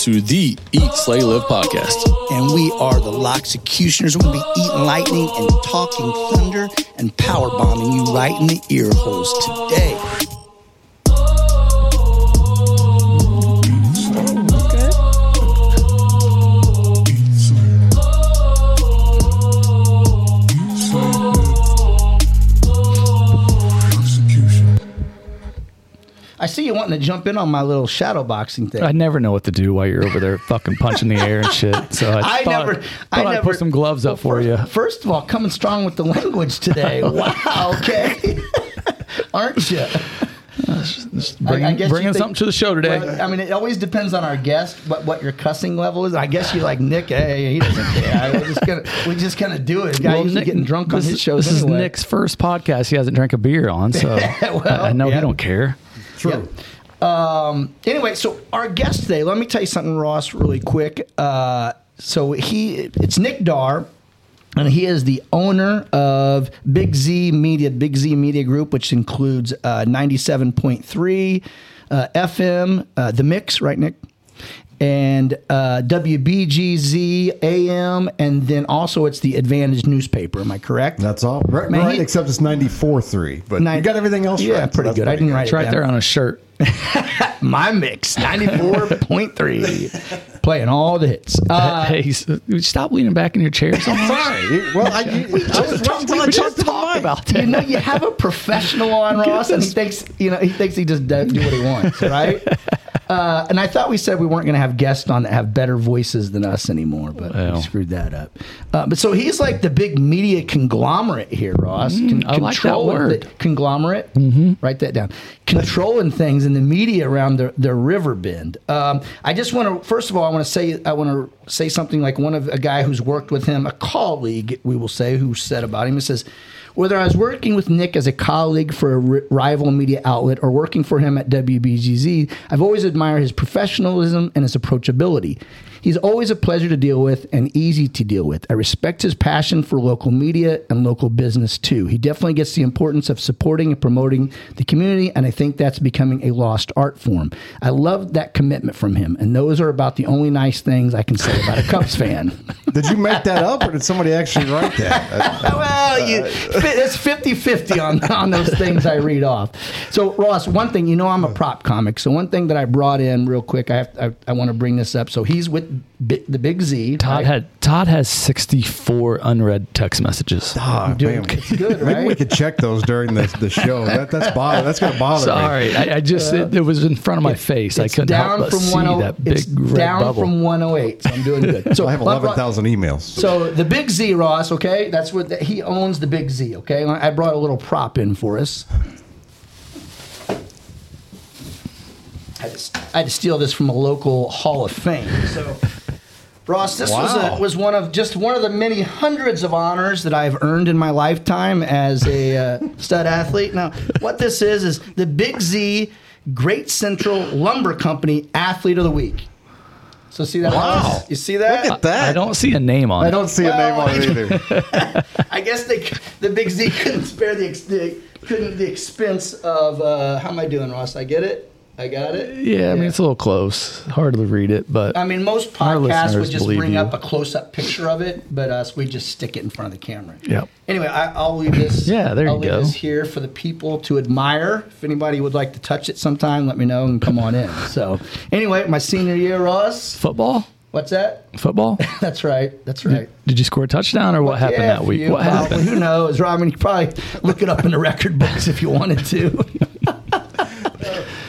to the Eat, Slay, Live podcast. and we are the Loxecutioners. We're going to be eating lightning and talking thunder and power bombing you right in the ear holes today. See you wanting to jump in on my little shadow boxing thing. I never know what to do while you're over there fucking punching the air and shit. So I, I thought, never, thought I I'd never put some gloves up for first, you. First of all, coming strong with the language today. wow, okay, aren't you? Bringing, I bringing think- something to the show today. Well, I mean, it always depends on our guest what, what your cussing level is. I guess you like Nick. Hey, he doesn't care. I just gonna, we just kind of do it. Guy Well, Nick- getting drunk on this, his shows. This anyway. is Nick's first podcast. He hasn't drank a beer on, so Well, I, I know yeah. he don't care. True. Um, anyway, so our guest today, let me tell you something, Ross, really quick. Uh, so he, it's Nick Darr, and he is the owner of Big Z Media, Big Z Media Group, which includes uh, 97.3 uh, FM, uh, The Mix, right, Nick? And uh, WBGZ AM, and then also it's the Advantage newspaper. Am I correct? That's all. Right, Man, right he- except it's 94.3. But Nine- you got everything else Yeah, right. so pretty that's good. I didn't write It's it right down. there on a shirt. My mix, 94.3. Playing all the hits. Uh, hey, stop leaning back in your chair so. Sorry. Well, I, I was I we just to the talked mic. about you know, you have a professional on Ross, and he thinks you know he thinks he just does do what he wants, right? Uh, and I thought we said we weren't going to have guests on that have better voices than us anymore, but we screwed that up. Uh, but so he's like the big media conglomerate here, Ross. Con- Mm, I like that word. conglomerate. Mm-hmm. Write that down. Controlling things in the media around the, the river bend. Um, I just want to first of all, I want to say I want to say something like one of a guy who's worked with him, a colleague, we will say, who said about him. He says. Whether I was working with Nick as a colleague for a rival media outlet or working for him at WBGZ, I've always admired his professionalism and his approachability. He's always a pleasure to deal with and easy to deal with. I respect his passion for local media and local business too. He definitely gets the importance of supporting and promoting the community, and I think that's becoming a lost art form. I love that commitment from him, and those are about the only nice things I can say about a Cubs fan. Did you make that up or did somebody actually write that? Well, you, it's 50 50 on, on those things I read off. So, Ross, one thing, you know, I'm a prop comic. So, one thing that I brought in real quick, I, have, I, I want to bring this up. So, he's with Bi- the Big Z. Todd right? had Todd has 64 unread text messages. oh, Dude, man. it's good, Maybe we could check those during the, the show. That, that's bother. That's gonna bother me. Sorry, I, I just it, it was in front of my face. I It's couldn't down help but from see oh, that big it's red down bubble. from 108. So I'm doing good. So I have Ro- Ro- eleven thousand emails. So the Big Z, Ross. Okay, that's what the, he owns. The Big Z. Okay, I brought a little prop in for us. I had to, I had to steal this from a local Hall of Fame. So, Ross, this was a, was one of just one of the many hundreds of honors that I've earned in my lifetime as a uh, stud athlete. Now, what this is is the Big Z Great Central Lumber Company Athlete of the Week. So see that? Wow. Ross? You see that? Look at that. I don't see a name on I it. I don't see a name on it either. I guess they the Big Z couldn't spare the, the couldn't the expense of uh, how am I doing, Ross? I get it. I got it. Yeah, I mean it's a little close. Hard to read it, but I mean, most podcasts would just bring you. up a close-up picture of it, but us we just stick it in front of the camera. Yep. Anyway, I, I'll leave this. Yeah, there I'll you leave go. This here for the people to admire. If anybody would like to touch it sometime, let me know and come on in. So, anyway, my senior year, Ross. football, What's that? football. That's right. That's right. Did you score a touchdown or what happened Yeah, that week? you, What probably. happened? Who knows? Mean, you could probably look it up in the record books if you wanted to.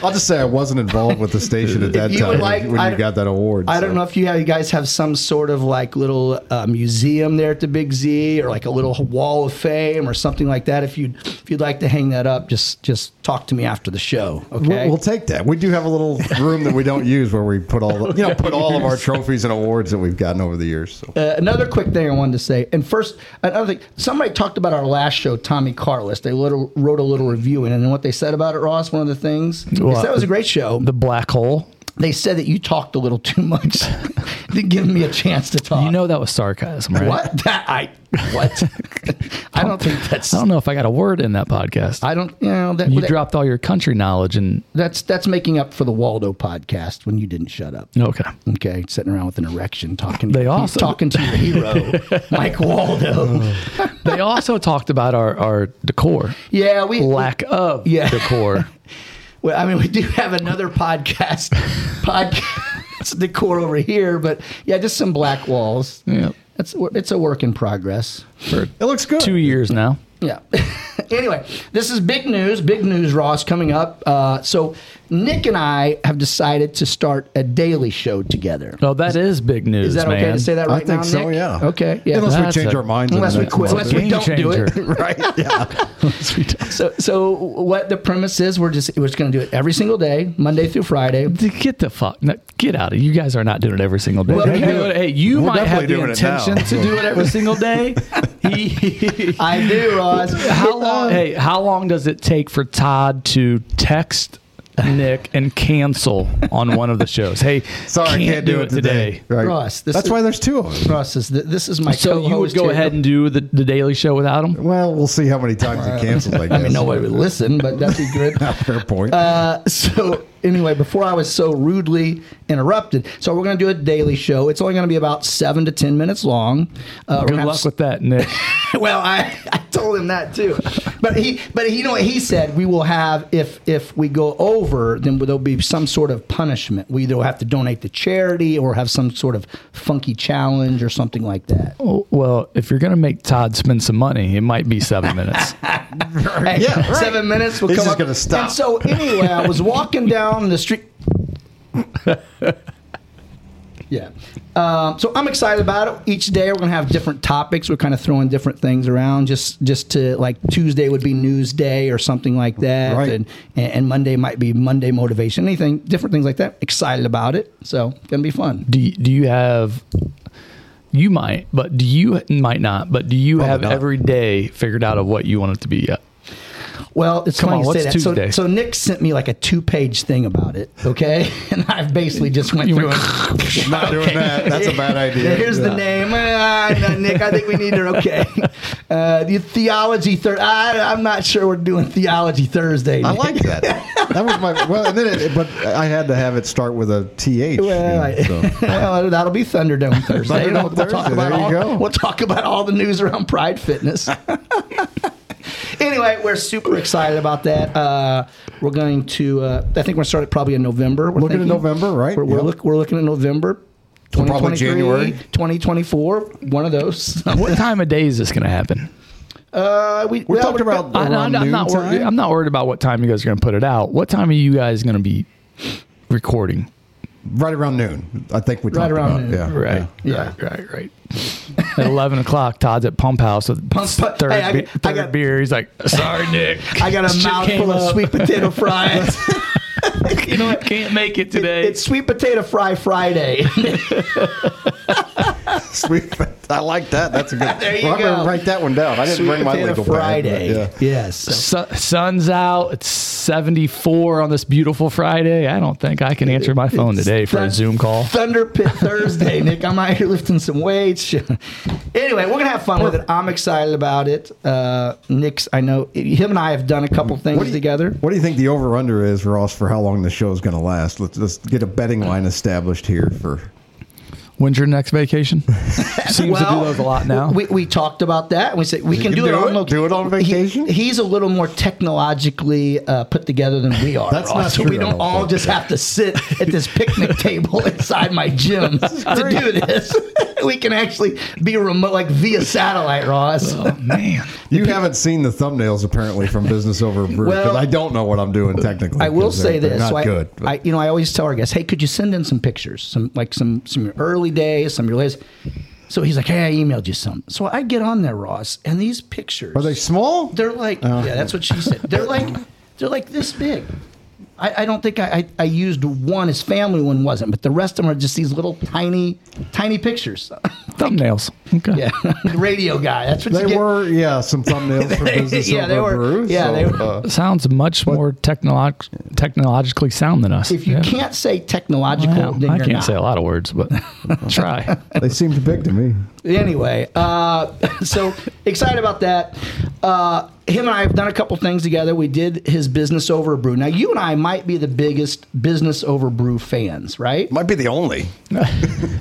I'll just say I wasn't involved with the station at that you time like- when I you don't- got that award. I so. don't know if you, have, you guys have some sort of like little uh, museum there at the Big Z, or like a little wall of fame, or something like that. If you if you'd like to hang that up, just just talk to me after the show. Okay. We'll, we'll take that. We do have a little room that we don't use where we put all the, you know put all of our trophies and awards that we've gotten over the years. So. Uh, another quick thing I wanted to say, and first, another thing. Somebody talked about our last show, Tommy Carless. They little, wrote a little review in, it, and what they said about it, Ross. One of the things, they Said it was a uh, great show. The black hole. they said that you talked a little too much. Didn't give me a chance to talk. You know that was sarcasm, right? what? That, I what? I don't think that's. I don't know if I got a word in that podcast. I don't. You know that. you that- dropped all your country knowledge and That's that's making up for the Waldo podcast when you didn't shut up. okay. Okay, sitting around with an erection, talking. They to, also- talking to your hero, Mike Waldo. They also talked about our, our decor, Yeah, we lack of Yeah. decor. Well, I mean, we do have another podcast podcast decor over here, but yeah, just some black walls. Yeah. It's it's a work in progress. For It looks good. two years now. Yeah. anyway, this is big news. Big news, Ross, coming up. Uh, so Nick and I have decided to start a daily show together. Oh, that is big news, Is that man. okay to say that right now? I think now, so, Nick? yeah. Okay. Yeah. Unless That's we change a- our minds. Unless we quit. Unless we don't do it. right? Yeah. So, so what the premise is, we're just we're just going to do it every single day, Monday through Friday. Get the fuck, no, get out of. You guys are not doing it every single day. Well, Hey, you- it. hey, you We're might have the doing it intention to do it every single day. I do, Ross. how long? Uh, hey, how long does it take for Todd to text Nick and cancel on one of the shows? Hey, Sorry, I can't do it today. Right. Ross, this That's is- why there's two of us. Ross is this is my So you would go here. ahead and do the, the Daily Show without him? Well, we'll see how many times he cancels. I, I guess. mean, nobody would listen, but that'd be good. Fair point. Uh, so anyway, before I was so rudely interrupted, so we're going to do a daily show. It's only going to be about seven to ten minutes long. Uh, Good luck s- with that, Nick. well, I, I told him that too, but he but he, you know what he said we will have if if we go over then there'll be some sort of punishment. We either have to donate to charity or have some sort of funky challenge or something like that. Oh, well, if you're going to make Todd spend some money, it might be seven minutes. Hey, Yeah, right. seven minutes. Will He's come just gonna stop. And so anyway, I was walking down the street. yeah. Um, so I'm excited about it. Each day we're gonna have different topics. We're kind of throwing different things around, just just to like Tuesday would be news day or something like that, Right. and and Monday might be Monday motivation. Anything different things like that. Excited about it. So gonna be fun. do, you, do you have you might but do you might not but do you Probably have not. every day figured out of what you want it to be yet Well, it's Come funny on, you say what's that. Tuesday? So, so Nick sent me like a two-page thing about it. Okay, and I've basically just went You through. went, and, Not doing that. That's a bad idea. Here's the name, no, Nick. I think we need it. Okay, uh, the theology. Thir- I, I'm not sure we're doing theology Thursday. I Nick. like that. That was my well, and then it, but I had to have it start with a th. Well, I- so. well, that'll be Thunderdome Thursday. Thunderdome we'll, we'll talk Thursday, about there you all, go. We'll talk about all the news around Pride Fitness. Anyway, we're super excited about that. Uh, we're going to. Uh, I think we're going to start it probably in November. We're Looking at. November, right? We're, we're, Yep. look, we're looking at November. So probably 2023, January? 2024, one of those. what time of day is this going to happen Uh, we, We're well, talking about I, around am not worried, time? I'm not worried about what time you guys are going to put it out what time are you guys going to be recording right around noon. I think we Right talked around about. noon. Yeah, right Yeah. right right right at 11 o'clock todd's at pump house with Pump- third, hey, I- be- I got- beer he's like sorry nick I got a mouthful of sweet potato fries. you know what can't make it today it's sweet potato fry Friday. Sweet. I like that. That's a good. There you well, I'm gonna go. write that one down. I didn't sweet bring my legal Friday. pad. but yeah. Yes. So- Su- sun's out. It's 74 on this beautiful Friday. I don't think I can answer my phone today for a Zoom call. Thunder Pit Thursday, Nick. I'm out here lifting some weights. anyway, we're gonna have fun with it. I'm excited about it. Uh, Nick's, I know him and I have done a couple things What you- together. What do you think the over under is, Ross, for how long the show is going to last? Let's let's get a betting line established here for. When's your next vacation? Seems to do those a lot now. We, we talked about that. and We said we can, can do, it do on it? loc- Do it on He- vacation? he's a little more technologically uh, put together than we are. That's Ross, not so true, we don't don't all think. just have to sit at this picnic table inside my gym to do this. we can actually be remote, like via satellite, Ross. oh, man. You haven't seen the thumbnails apparently from Business Over Brew because Well, I don't know what I'm doing technically. I will 'cause they're- say they're this. Not so I, good. but- I, you know, I always tell our guests, "Hey, could you send in some pictures, some like some some early days, some of your latest." So he's like, "Hey, I emailed you some." So I get on there, Ross, and these pictures Are they small? They're like, Oh. yeah, that's what she said. They're like, they're like this big. I, I don't think I, I, I used one. His family one wasn't, but the rest of them are just these little tiny, tiny pictures. Thumbnails. Okay. Yeah, the radio guy. That's what They you get. were, yeah, some thumbnails for business Yeah, they over were- brews. yeah, so, they were- uh, Sounds much more technolog- technologically sound than us. If you Yeah. can't say technological, Well, then I you're can't not. say a lot of words, but try. they seemed big to me. Anyway, uh, so excited about that. Uh, him and I have done a couple things together. We did his business over brew. Now, you and I might be the biggest business over brew fans, right? Might be the only.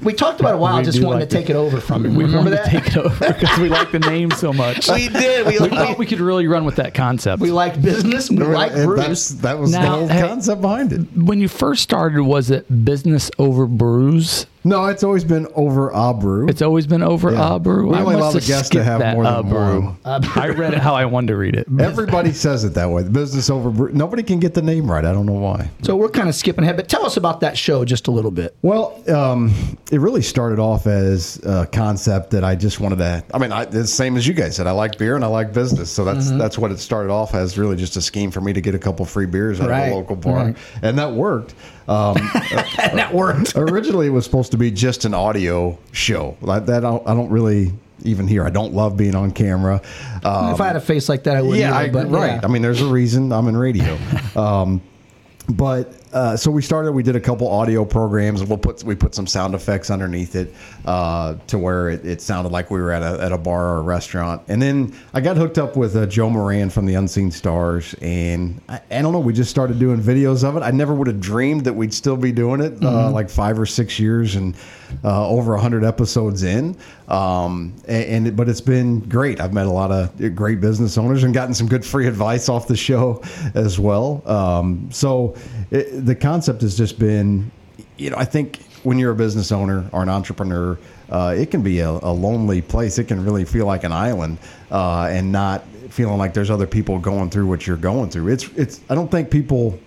We talked about it a while, We just do wanted like to take it over from him. We Remember wanted that? to take it over because we like the name so much. we did. We, We thought we, we could really run with that concept. we like business. We like And brews. that's, that was Now, the whole hey- concept behind it. when you first started, was it business over brews? No, it's always been over a brew. It's always been over Yeah. a brew. We I only must allow the have guests to skipped have that more than a brew. one. I read it how I wanted to read it. Everybody says it that way. The business over brew. Nobody can get the name right. I don't know why. so we're kind of skipping ahead, but tell us about that show just a little bit. Well, um, it really started off as a concept that I just wanted to. I mean, I, it's the same as you guys said. I like beer and I like business, so that's Mm-hmm. that's what it started off as. Really, just a scheme for me to get a couple free beers out Right, of a local bar, right. and that worked. Um, that worked. originally, it was supposed to be just an audio show. Like that, I don't, I don't really even hear. I don't love being on camera. Um, if I had a face like that, I would. yeah, either, I, but right. yeah. I mean, there's a reason I'm in radio. um, but uh, so we started. We did a couple audio programs. And we'll put we put some sound effects underneath it uh, to where it, it sounded like we were at a at a bar or a restaurant. And then I got hooked up with uh, Joe Moran from the Unseen Stars, and I, I don't know. We just started doing videos of it. I never would have dreamed that we'd still be doing it uh, like five or six years and uh, over hundred episodes in. Um, and, and it- but it's been great. I've met a lot of great business owners and gotten some good free advice off the show as well. Um, so it, the concept has just been, you know, I think when you're a business owner or an entrepreneur, uh, it can be a, a lonely place. It can really feel like an island uh, and not feeling like there's other people going through what you're going through. It's it's. I don't think people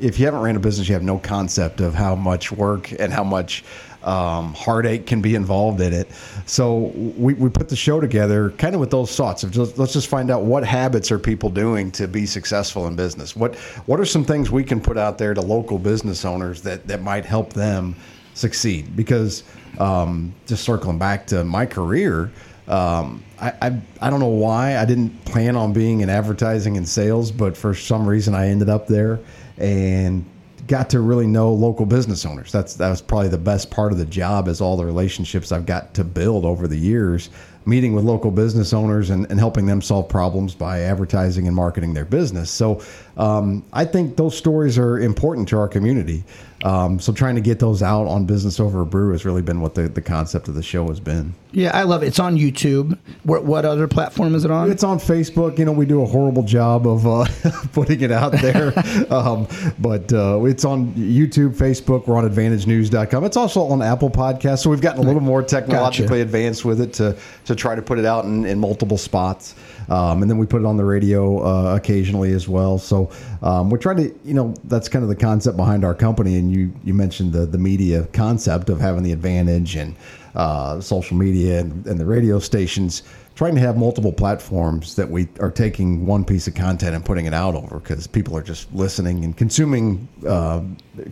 if you haven't ran a business, you have no concept of how much work and how much um, heartache can be involved in it. So we, we put the show together kind of with those thoughts of just, let's just find out what habits are people doing to be successful in business. What what are some things we can put out there to local business owners that that might help them succeed? Because um, just circling back to my career. Um, I, I I don't know why I didn't plan on being in advertising and sales, but for some reason I ended up there and got to really know local business owners. That's that was probably the best part of the job is all the relationships I've got to build over the years, meeting with local business owners and, and helping them solve problems by advertising and marketing their business. So um, I think those stories are important to our community. Um, so trying to get those out on Business Over a Brew has really been what the, the concept of the show has been. Yeah, I love it. It's on YouTube. What, what other platform is it on? It's on Facebook. You know, we do a horrible job of uh, putting it out there. um, but uh, it's on YouTube, Facebook. We're on AdvantageNews.com. It's also on Apple Podcasts. So we've gotten a little more technologically advanced with it to, to try to put it out in, in multiple spots. Um, and then we put it on the radio uh, occasionally as well. So um, we're trying to, you know, that's kind of the concept behind our company. And you, you mentioned the, the media concept of having the advantage and uh, social media and, and the radio stations trying to have multiple platforms that we are taking one piece of content and putting it out over because people are just listening and consuming uh,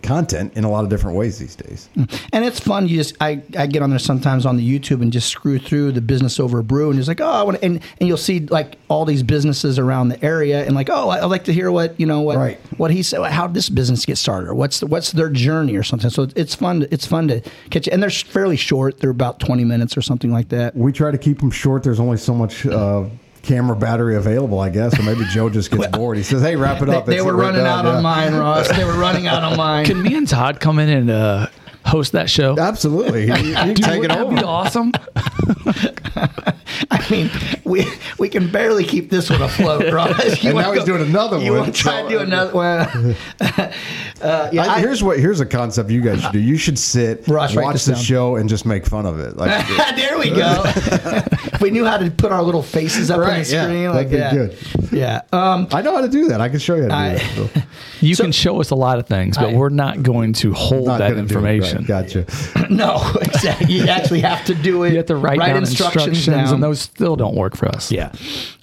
content in a lot of different ways these days. And it's fun. You just I, I get on there sometimes on the YouTube and just screw through the business over a brew and it's like oh I want and and you'll see like all these businesses around the area and like oh I, would like to hear what you know what Right. what he said how did this business get started or what's the, what's their journey or something. So it's fun. To, it's fun to catch and they're fairly short. They're about twenty minutes or something like that. We try to keep them short. There's only so much. Uh, Camera battery available, I guess, or maybe Joe just gets bored. He says, "Hey, wrap it up." they It's- were we're running out Yeah. on mine, Ross. They were running out on mine. Can me and Todd come in and uh, host that show? Absolutely, you, you Dude, take it that'd over. be awesome. I mean, we we can barely keep this one afloat, Ross. You And wanna now he's doing another You one, want to try so- and do another one? uh, yeah, I, I- here's what here's a concept you guys should do. You should sit, Ross, watch the down. show, and just make fun of it. Like, there we go. if we knew how to put our little faces up on Right, the yeah, screen, like that'd be good. Yeah. Um, I know how to do that. I can show you how to do I- that. So, You can show us a lot of things, but I- we're not going to hold that gonna do it, right, information. Gotcha. no, exactly. You actually have to do it. You have to write, down instructions, down. and those still don't work for us. Yeah.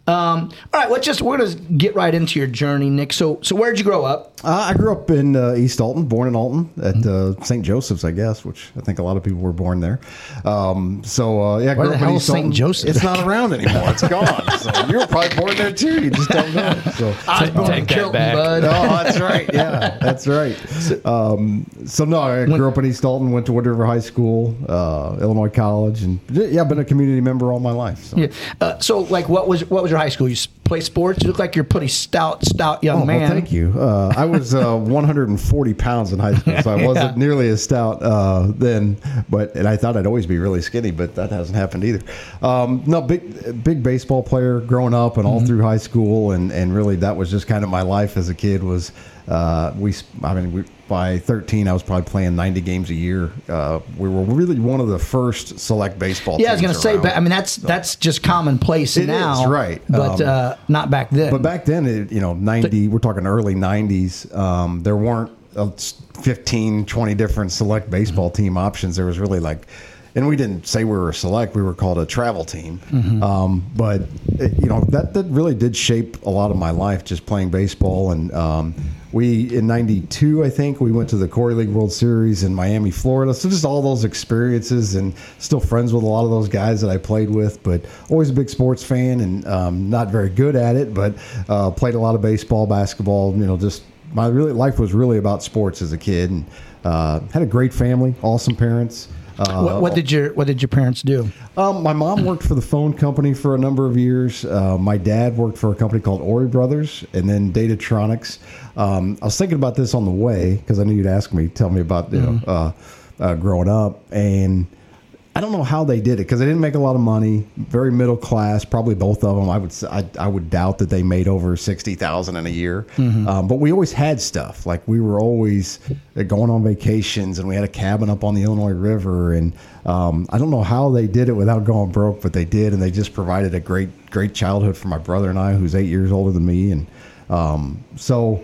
Um, all right, let's just we're gonna get right into your journey, Nick. So, so where'd you grow up? Uh, I grew up in uh, East Alton, born in Alton at uh, St. Joseph's, I guess, which I think a lot of people were born there. Um, so uh, yeah, I grew up in East St. Joseph's? It's not around anymore. It's gone. So you were probably born there too. You just don't know. So. Osborne, take that Kilton, back. bud. Oh, that's right. Yeah, that's right. Um, so no, I grew up in East Alton, went to Wood River High School, uh, Illinois College, and yeah, I've been a community member all my life. So. Yeah. Uh, so, like, what was what was your high school? You play sports? You look like you're a pretty stout, stout young Oh, man. well, thank you. Uh, I was uh, 140 pounds in high school, so I wasn't nearly as stout uh, then. But and I thought I'd always be really skinny, but that hasn't happened either. Um, no, big big baseball player growing up and all through high school, and and really that was just kind of my life as a kid. Was uh, we? I mean, we, by 13, I was probably playing 90 games a year. Uh, we were really one of the first select baseball. Yeah, I was going to say, but I mean, that's that's just commonplace It is, now, right. But Um, uh, not back then. But back then, it, you know, 90, we're talking early 90s, um, there weren't uh, 15, 20 different select baseball team options. There was really like, and we didn't say we were select, we were called a travel team. Um, but, it, you know, that, that really did shape a lot of my life just playing baseball. And um, we, in 92, I think, we went to the Khoury League World Series in Miami, Florida. So just all those experiences and still friends with a lot of those guys that I played with, but always a big sports fan and um, not very good at it, but uh, played a lot of baseball, basketball, you know, just my really life was really about sports as a kid and uh, had a great family, awesome parents. Uh, what, what did your what did your parents do? um, my mom worked for the phone company for a number of years. Uh, my dad worked for a company called Ori Brothers, and then Datatronics. Um, I was thinking about this on the way because I knew you'd ask me, tell me about you know uh, uh, growing up, and I don't know how they did it because they didn't make a lot of money. Very middle class, probably both of them. I would I, I would doubt that they made over sixty thousand in a year. Um, but we always had stuff like we were always uh, going on vacations, and we had a cabin up on the Illinois River. And um, I don't know how they did it without going broke, but they did, and they just provided a great great childhood for my brother and I, who's eight years older than me, and um, so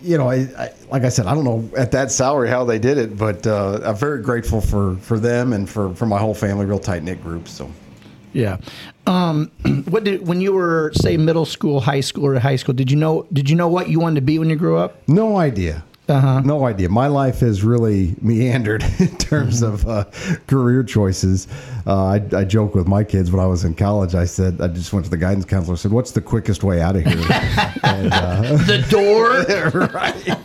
you know, I, I like I said, I don't know at that salary how they did it, but uh, I'm very grateful for for them and for for my whole family, real tight knit group. So Yeah. Um, what did when you were say middle school, high school, or high school? Did you know did you know what you wanted to be when you grew up? no idea. Uh-huh. No idea. My life has really meandered in terms of uh, career choices. Uh, I, I joke with my kids when I was in college. I said I just went to the guidance counselor. and Said, "What's the quickest way out of here?" and, uh, The door. right.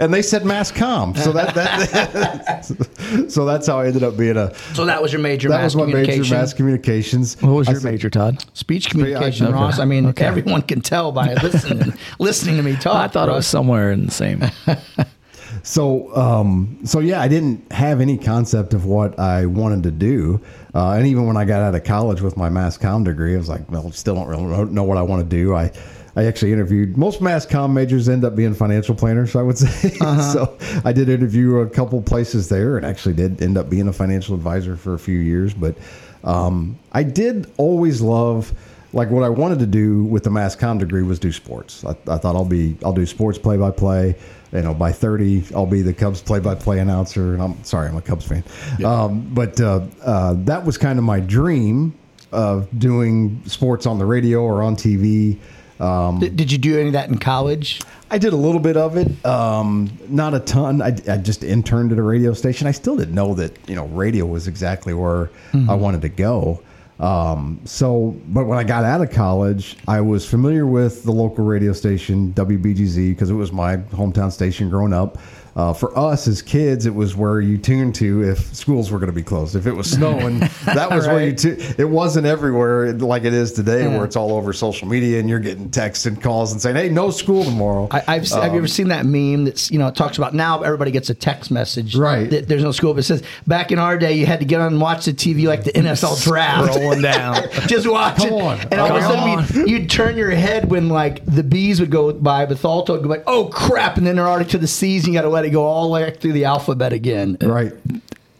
And they said mass comm. So that, that so that's how I ended up being a. so that was your major. That mass was my major mass communications. What was I your said- major, Todd? speech communication, okay. Ross. I mean, Okay. everyone can tell by listening listening to me talk. I thought it was somewhere in the same. So, um, so yeah, I didn't have any concept of what I wanted to do, uh, and even when I got out of college with my mass comm degree, I was like, well, still don't really know- know what I want to do. I, I actually interviewed most mass comm majors end up being financial planners, I would say. so I did interview a couple places there, and actually did end up being a financial advisor for a few years. But um, I did always love like what I wanted to do with the mass comm degree was do sports. I, I thought I'll be I'll do sports play by play. You know, by thirty, I'll be the Cubs play by play announcer. And I'm sorry, I'm a Cubs fan. Um, but uh, uh, that was kind of my dream of doing sports on the radio or on TV. Um, Did, did you do any of that in college? I did a little bit of it, um, not a ton. I, I just interned at a radio station. I still didn't know that you know radio was exactly where I wanted to go. Um, so, but when I got out of college, I was familiar with the local radio station WBGZ because it was my hometown station growing up. Uh, for us as kids, it was where you tuned to if schools were going to be closed. If it was snowing, that was where you. Tu- it wasn't everywhere like it is today, where it's all over social media and you're getting texts and calls and saying, "Hey, no school tomorrow." I, I've se- have you ever seen that meme that's you know it talks about now everybody gets a text message Right. that there's no school but it says back in our day you had to get on and watch the TV like the NFL draft Rolling down. just watch Come it on. and all of a sudden you'd, you'd turn your head when like the bees would go by Bethalto would go like oh crap and then they're already to the and you got to let it go all the way through the alphabet again right.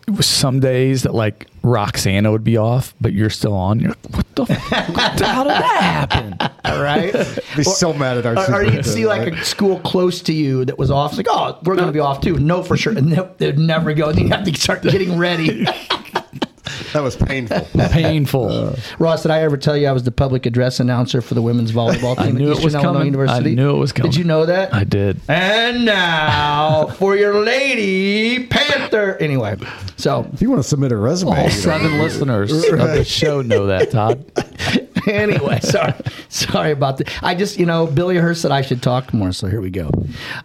It was some days that like Roxana would be off, but you're still on. You're like, what the? F- how did that happen? all right Be so mad at our. or, or you'd see like right? a school close to you that was off. It's like, oh, we're going to be off too. No, for sure. And they- they'd never go. And you have to start getting ready. That was painful. Painful. Uh, Ross, did I ever tell you I was the public address announcer for the women's volleyball team I knew at it was Illinois coming. University? I knew it was coming. Did you know that? I did. and now for your lady Panther. Anyway, so if you want to submit a resume, All you know, seven listeners of the show know that, Todd. anyway, sorry, sorry about that. I just, you know, Billy Hurst said I should talk more, so here we go.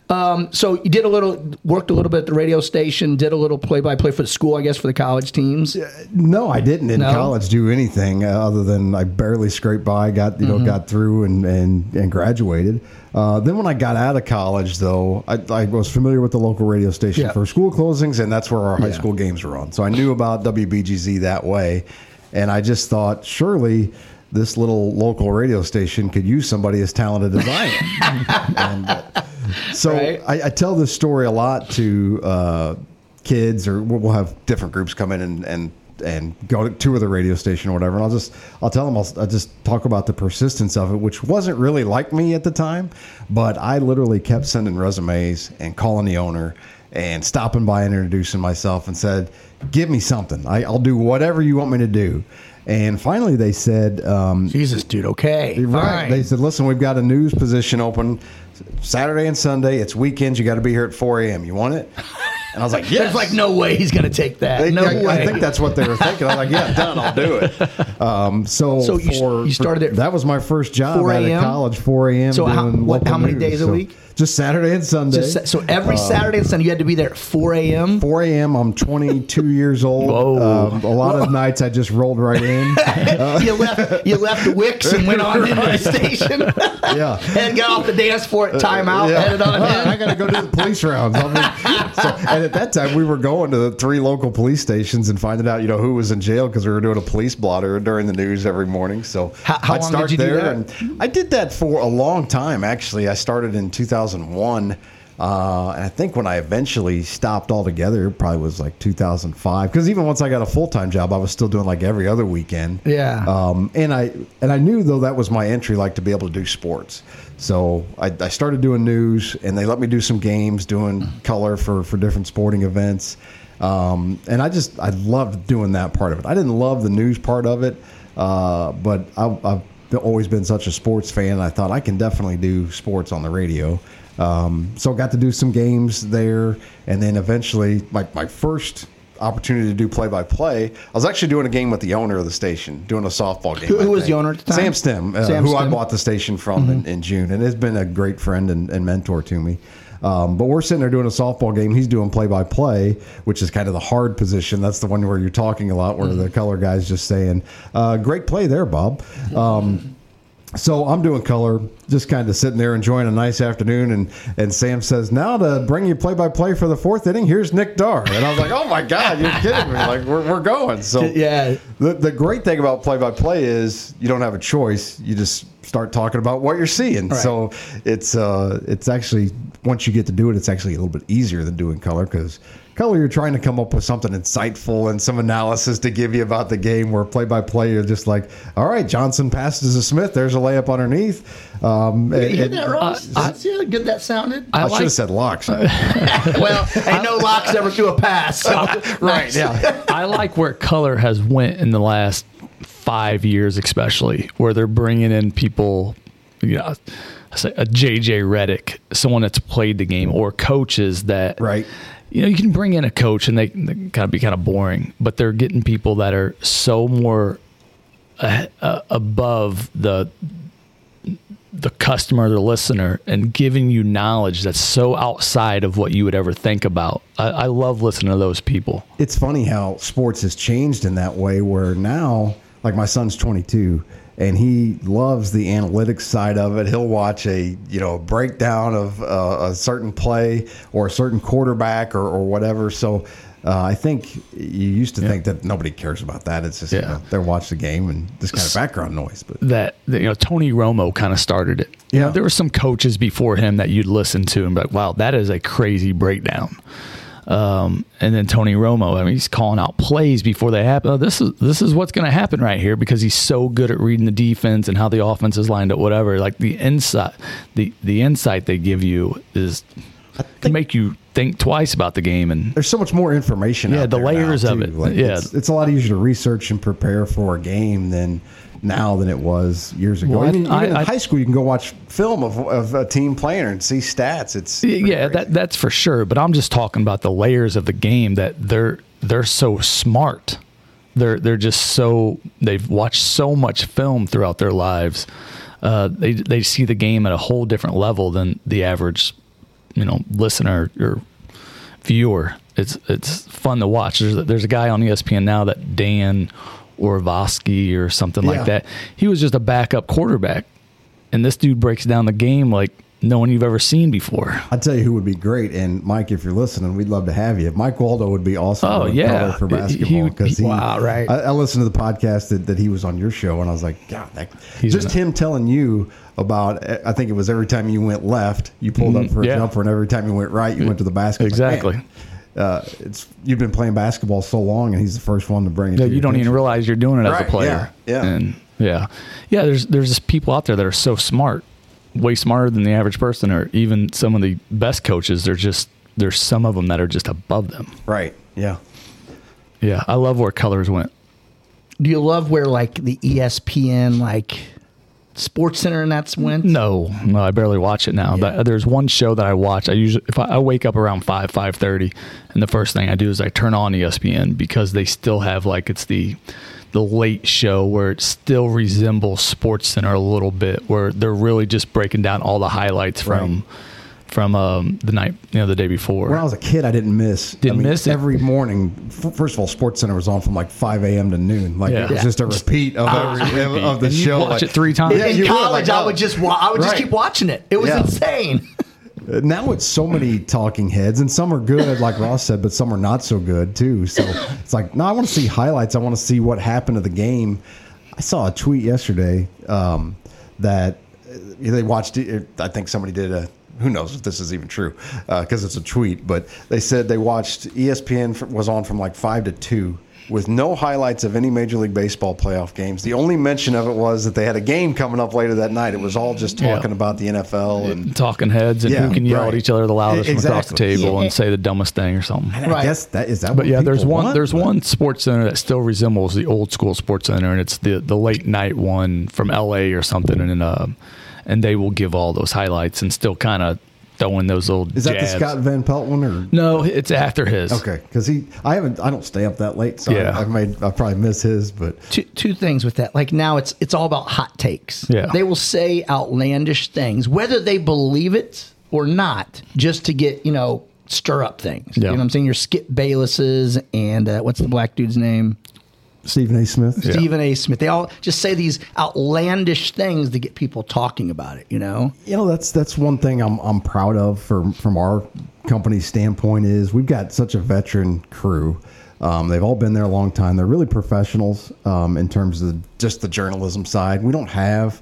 Um, so you did a little, worked a little bit at the radio station, did a little play-by-play for the school, I guess, for the college teams. No, I didn't in No? college do anything uh, other than I barely scraped by, got you know, Mm-hmm. got through and and, and graduated. Uh, then when I got out of college, though, I, I was familiar with the local radio station Yeah. for school closings, and that's where our high Yeah. school games were on. So I knew about WBGZ that way, and I just thought surely this little local radio station could use somebody as talented as I am. and, uh, so Right. I, I tell this story a lot to uh, kids, or we'll have different groups come in and and and go to tour the radio station or whatever. And I'll just I'll tell them I'll, I'll just talk about the persistence of it, which wasn't really like me at the time, but I literally kept sending resumes and calling the owner and stopping by and introducing myself and said, "Give me something. I, I'll do whatever you want me to do." And finally, they said, um, Jesus, dude, okay. Right. fine. They said, listen, we've got a news position open Saturday and Sunday. It's weekends. You got to be here at 4 a.m. You want it? And I was like, yes. There's like no way he's going to take that. They- no I, way. I think that's what they were thinking. I was like, yeah, done. I'll do it. Um, so So you- for, you started for- That was my first job 4 out of a.m.? college, 4 a.m. So how- what- how many news. days a week? Just Saturday and Sunday. Just, so every Saturday and Sunday you had to be there at 4 a.m. 4 a.m. I'm 22 years old. Whoa. Um, a lot of nights I just rolled right in. you left you left Wicks and went on into the station. Yeah. and got off the dance floor at timeout, Yeah. headed on I in. got to go do the police rounds. I mean, so, and at that time, we were going to the three local police stations and finding out, you know, who was in jail because we were doing a police blotter during the news every morning. So How- how I'd long start did you do there, that? and I did that for a long time. Actually, I started in 2001. Uh, and I think when I eventually stopped altogether, it probably was like 2005. Because even once I got a full time job, I was still doing like every other weekend. Yeah. Um, and I and I knew though that was my entry, like to be able to do sports. So I, I started doing news, and they let me do some games, doing color for for different sporting events. Um, and I just I loved doing that part of it. I didn't love the news part of it, uh, but I, I've always been such a sports fan. I thought I can definitely do sports on the radio. Um, so got to do some games there, and then eventually, my my first opportunity to do play by play. I was actually doing a game with the owner of the station, doing a softball game. Who- who was the owner at the time? Sam Stem, uh, Sam who I bought the station from in, in June, and has been a great friend and, and mentor to me. Um, but we're sitting there doing a softball game. He's doing play by play, which is kind of the hard position. That's the one where you're talking a lot, where the color guy's just saying, uh, "Great play there, Bob." Um, so I'm doing color, just kind of sitting there enjoying a nice afternoon, and and Sam says, "Now to bring you play by play for the fourth inning, here's Nick Darr." And I was like, "Oh my God, you're kidding me! Like we're, we're going." So Yeah. the the great thing about play by play is you don't have a choice. You just start talking about what you're seeing. Right. So it's uh it's actually once you get to do it, it's actually a little bit easier than doing color because color you're trying to come up with something insightful and some analysis to give you about the game. Where play by play you're just like, all right, Johnson passes to Smith. There's a layup underneath. Um, and- You hear and- that, Ross? See how good that sounded? I, I should like have said locks. well, ain't no locks ever threw a pass. So. right? Yeah. I like where color has went in the last five years, especially where they're bringing in people, you know, say a JJ Redick, someone that's played the game, or coaches that, Right. You know, you can bring in a coach and they, they kind of be kind of boring, but they're getting people that are so more above the the customer, the listener, and giving you knowledge that's so outside of what you would ever think about. I, I love listening to those people. it's funny how sports has changed in that way where now like my son's 22 and he loves the analytics side of it he'll watch a you know breakdown of uh, a certain play or a certain quarterback or, or whatever so uh, I think you used to think that nobody cares about that. It's just you know, they watch the game and this kind of background noise. But that, you know Tony Romo kind of started it. You know, Yeah. there were some coaches before him that you'd listen to and be like, "Wow, that is a crazy breakdown." Um, and then Tony Romo, I mean, he's calling out plays before they happen. Oh, this is this is what's going to happen right here because he's so good at reading the defense and how the offense is lined up. Whatever, like the insight, the the insight they give you is can make you think twice about the game and there's so much more information. Yeah, the layers now, of it. Like, Yeah. it's, it's a lot easier to research and prepare for a game than now than it was years ago. Well, I- even even I- in I- high school, you can go watch film of, of a team player and see stats. It's yeah, that that's for sure. But I'm just talking about the layers of the game that they're they're so smart. They're they're just so they've watched so much film throughout their lives. Uh, they they see the game at a whole different level than the average, you know, listener or viewer. It's it's fun to watch. There's a, there's a guy on ESPN now that Dan Orlovsky or something Yeah. like that. He was just a backup quarterback, and this dude breaks down the game like no one you've ever seen before. I'll tell you who would be great, and Mike, if you're listening, we'd love to have you. Mike Waldo would be awesome. Oh, yeah. for He- basketball he- because he, Wow, right. I, I listened to the podcast that, that he was on your show, and I was like, God, that, just him telling you about. I think it was every time you went left, you pulled up for a Mm-hmm. yeah. jumper, and every time you went right, you went to the basket. Like, Exactly. man, uh, it's you've been playing basketball so long, and he's the first one to bring it. Yeah, to you your don't even realize you're doing it as a player. yeah, yeah. and yeah, yeah. There's there's just people out there that are so smart, way smarter than the average person, or even some of the best coaches. They're just there's some of them that are just above them. Right. Yeah. Yeah, I love where colors went. Do you love where like the ESPN like Sports Center and that's when? No, no, I barely watch it now. But there's one show that I watch. I usually if I, I wake up around five five thirty, and the first thing I do is I turn on ESPN because they still have like it's the the late show where it still resembles Sports Center a little bit, where they're really just breaking down all the highlights from from um, the night you know the day before. When I was a kid, I didn't miss. Didn't I mean, miss it? every morning. f- First of all, Sports Center was on from like five a.m. to noon. Like Yeah. it was Yeah. just a repeat of, every, of- of the And show. watch like- it three times. In, Yeah, in you would, college, like, I would just wa- I would just Right. keep watching it. It was Yeah. insane. now it's so many talking heads, and some are good, like Ross said, but some are not so good too. So it's like, no, I want to see highlights. I want to see what happened to the game. I saw a tweet yesterday um, that uh, they watched. It, I think somebody did a. Who knows if this is even true because it's a tweet, but they said they watched ESPN f- was on from like five to two with no highlights of any Major League Baseball playoff games. The only mention of it was that they had a game coming up later that night. It was all just Yeah. talking about the NFL and Talking heads and Yeah, who can yell right. at each other the loudest from across the table Yeah. and say the dumbest thing or something. And I Right. guess that is that. But what yeah, there's one want? there's But- one sports center that still resembles the old school sports center, and it's the the late night one from L.A. or something, and uh, and they will give all those highlights and still kind of throw in those little. Is that jabs. the Scott Van Pelt one or? No, it's after his. Okay, because he, I haven't, I don't stay up that late, so Yeah. I, I made, I probably miss his, but two, two things with that. Like now, it's it's all about hot takes. Yeah. they will say outlandish things, whether they believe it or not, just to get you know stir up things. Yeah. You know what I'm saying? Your Skip Baylesses and uh, what's the black dude's name? Stephen A. Smith. Stephen A. Smith. They all just say these outlandish things to get people talking about it. You know? You know, that's that's one thing I'm I'm proud of from from our company's standpoint is we've got such a veteran crew. Um, they've all been there a long time. They're really professionals um, in terms of just the journalism side. We don't have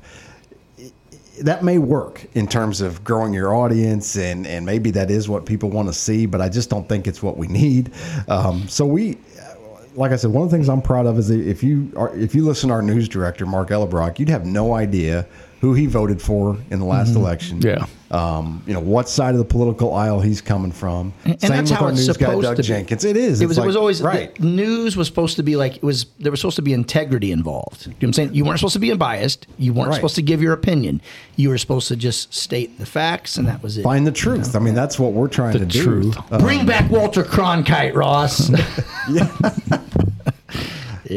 that may work in terms of growing your audience and and maybe that is what people want to see but i just don't think it's what we need um, so we like i said one of the things i'm proud of is that if you are if you listen to our news director mark ellebrock you'd have no idea who he voted for in the last election Yeah. um, you know what side of the political aisle he's coming from And Same that's with how our it's news guy supposed doug to be. jenkins it is It was. like- it was always right The news was supposed to be like it was. There was supposed to be integrity involved. You know what I'm saying? You weren't supposed to be unbiased. You weren't Right. supposed to give your opinion. You were supposed to just state the facts, and that was it. find the truth i mean that's what we're trying The to do truth. Uh, Bring back Walter Cronkite, Ross.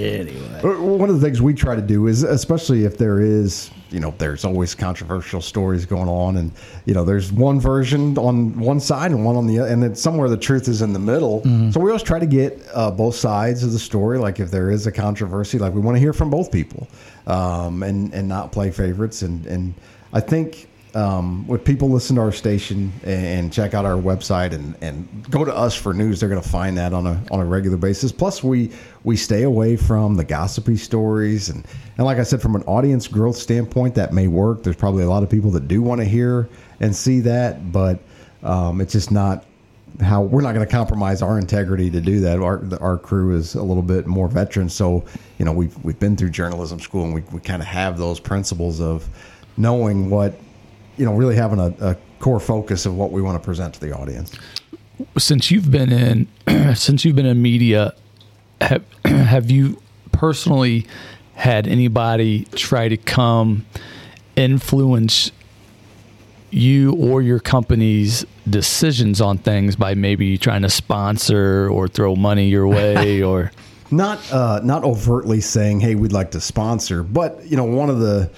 anyway, One of the things we try to do is, especially if there is, you know, there's always controversial stories going on, and you know, there's one version on one side and one on the other, and then somewhere the truth is in the middle. So we always try to get uh, both sides of the story. Like if there is a controversy, like we want to hear from both people, um, and and not play favorites. And and I think um, when people listen to our station and check out our website and, and go to us for news, they're going to find that on a on a regular basis. Plus, we we stay away from the gossipy stories and and like I said, from an audience growth standpoint, that may work. There's probably a lot of people that do want to hear and see that, but um, it's just not how we're not going to compromise our integrity to do that. Our our crew is a little bit more veteran, so you know we've we've been through journalism school and we we kind of have those principles of knowing what you know really having a, a core focus of what we want to present to the audience. since you've been in since you've been in media have have you personally had anybody try to come influence you or your company's decisions on things by maybe trying to sponsor or throw money your way or not uh, not overtly saying, "Hey, we'd like to sponsor," but you know, one of the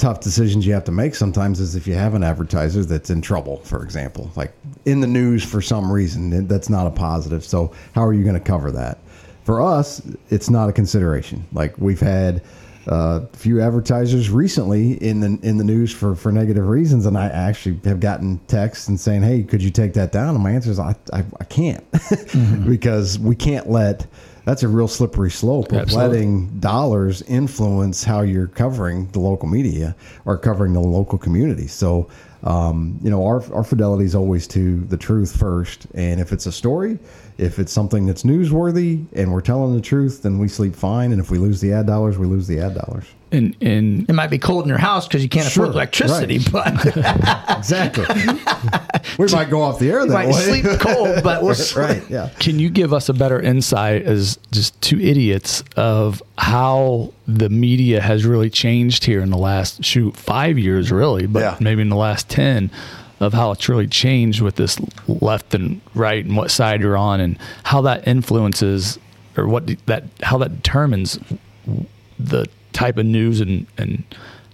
tough decisions you have to make sometimes is if you have an advertiser that's in trouble, for example, like in the news for some reason, that's not a positive. So, how are you going to cover that? For us, it's not a consideration. Like we've had uh, a few advertisers recently in the in the news for for negative reasons, and I actually have gotten texts and saying, "Hey, could you take that down?" And my answer is, "I I, I can't," because we can't let that's a real slippery slope of Absolutely. letting dollars influence how you're covering the local media or covering the local community. So, um, you know, our, our fidelity is always to the truth first. And if it's a story, if it's something that's newsworthy and we're telling the truth, then we sleep fine. And if we lose the ad dollars, we lose the ad dollars. And and It might be cold in your house because you can't Sure, afford electricity, but Exactly. we might go off the air you that might way. sleep cold. But we're right. Yeah. Can you give us a better insight as just two idiots of how the media has really changed here in the last shoot five years, really, but Yeah. maybe in the last ten, of how it's really changed with this left and right and what side you're on, and how that influences or what that how that determines the type of news and and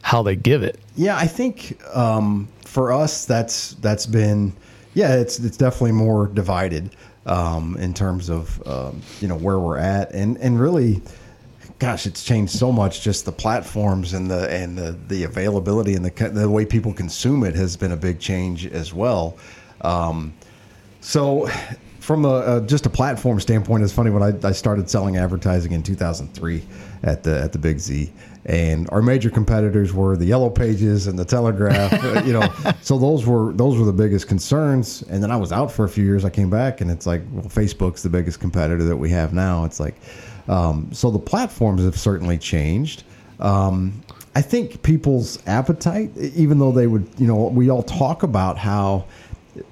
how they give it. Yeah, I think um, for us that's that's been yeah, it's it's definitely more divided um, in terms of um, you know where we're at, and and really, gosh, it's changed so much. Just the platforms and the and the the availability and the the way people consume it has been a big change as well. Um, so, from a, a just a platform standpoint, it's funny when I, I started selling advertising in 2003 at the at the Big Z, and our major competitors were the Yellow Pages and the Telegraph. you know, so those were those were the biggest concerns. And then I was out for a few years. I came back, and it's like, well, Facebook's the biggest competitor that we have now. It's like, um, so the platforms have certainly changed. Um, I think people's appetite, even though they would, you know, we all talk about how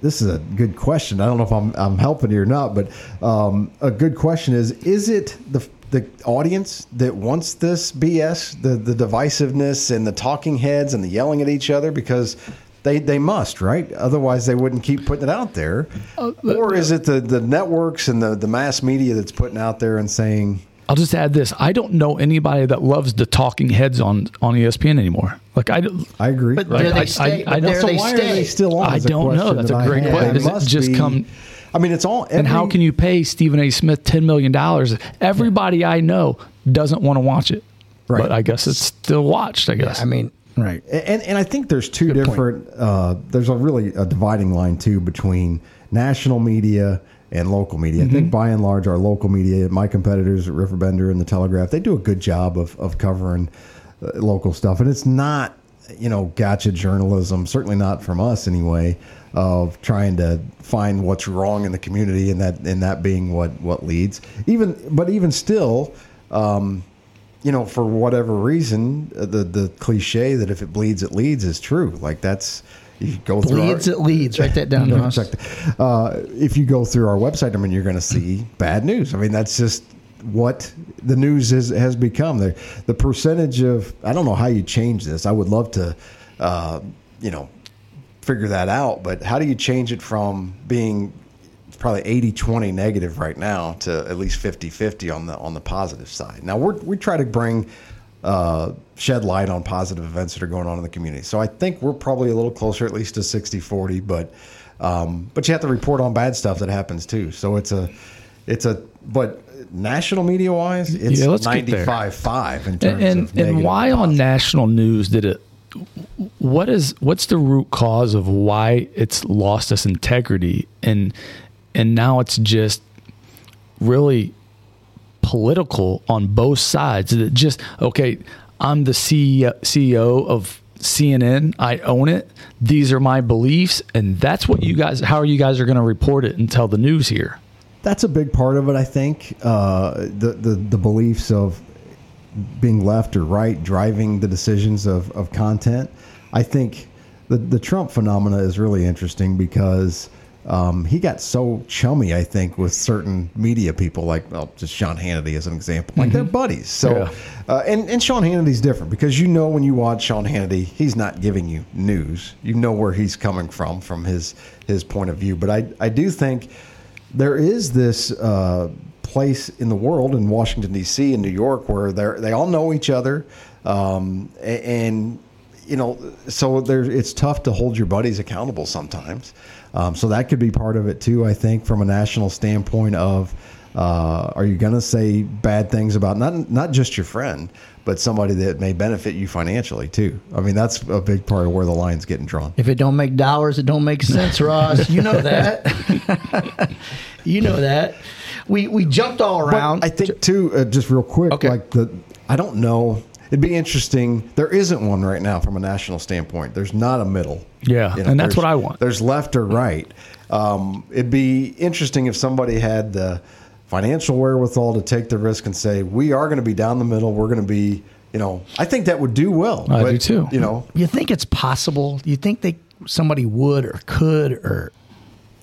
this is a good question. I don't know if I'm, I'm helping you or not, but um, a good question is: Is it the the audience that wants this BS, the the divisiveness and the talking heads and the yelling at each other because they they must, right? Otherwise, they wouldn't keep putting it out there. Uh, or is it the the networks and the the mass media that's putting out there and saying? I'll just add this: I don't know anybody that loves the talking heads on on ESPN anymore. Like I, I agree. But Right. there I- they stay. I- I but know. there So they why stay. are they still on? I don't know. That's that a I great question. They Does it just be- come- I mean, it's all. and how can you pay Stephen A. Smith ten million dollars? Everybody I know doesn't want to watch it, Right. but I guess it's still watched. I guess. I mean, right. And and I think there's two different. Uh, there's a really a dividing line too between national media and local media. I think by and large, our local media, my competitors at Riverbender and the Telegraph, they do a good job of of covering uh, local stuff, and it's not you know gotcha journalism. Certainly not from us anyway. Of trying to find what's wrong in the community, and that and that being what what leads. Even but even still. Um, you know, for whatever reason, uh, the the cliche that if it bleeds, it leads is true. Like that's you go through our, it leads. Write that down. no, check that. Uh, if you go through our website, I mean, you're going to see bad news. I mean, that's just what the news is, has become. The, the percentage of, I don't know how you change this. I would love to, uh, you know, figure that out. But how do you change it from being probably 80 20 negative right now to at least 50 50 on the on the positive side? Now, we're, we try to bring uh, shed light on positive events that are going on in the community. So I think we're probably a little closer, at least to 60 40, but um, but you have to report on bad stuff that happens too. So it's a it's a but national media wise, it's Yeah, let's get there. 95 5 in terms and and, of and negative why on national news did it? What is what's the root cause of why it's lost its integrity and and now it's just really political on both sides. that just okay? I'm the CEO, of CNN. I own it. These are my beliefs, and that's what you guys. How are you guys are going to report it and tell the news here? That's a big part of it, I think. Uh, the, the the beliefs of being left or right driving the decisions of, of content. I think the the Trump phenomena is really interesting because um, he got so chummy, I think, with certain media people, like well, just Sean Hannity as an example, like they're buddies. So, Yeah. uh, and and Sean Hannity's different because you know when you watch Sean Hannity, he's not giving you news. You know where he's coming from from his his point of view. But I I do think there is this uh, place in the world in Washington D.C. and New York where they they all know each other, um, and you know, so there it's tough to hold your buddies accountable sometimes. Um, so that could be part of it too. I think from a national standpoint of. Uh, are you going to say bad things about not not just your friend, but somebody that may benefit you financially too? I mean, that's a big part of where the line's getting drawn. If it don't make dollars, it don't make sense, Ross. You know that. you know that. We we jumped all around. But I think too, uh, just real quick, Okay. like the I don't know. It'd be interesting. There isn't one right now from a national standpoint. There's not a middle. Yeah, and that's what I want. There's left or right. Um, it'd be interesting if somebody had the financial wherewithal to take the risk and say, "We are going to be down the middle. We're going to be." You know, I think that would do well. I but, do too. You know, you think it's possible? You think they somebody would or could or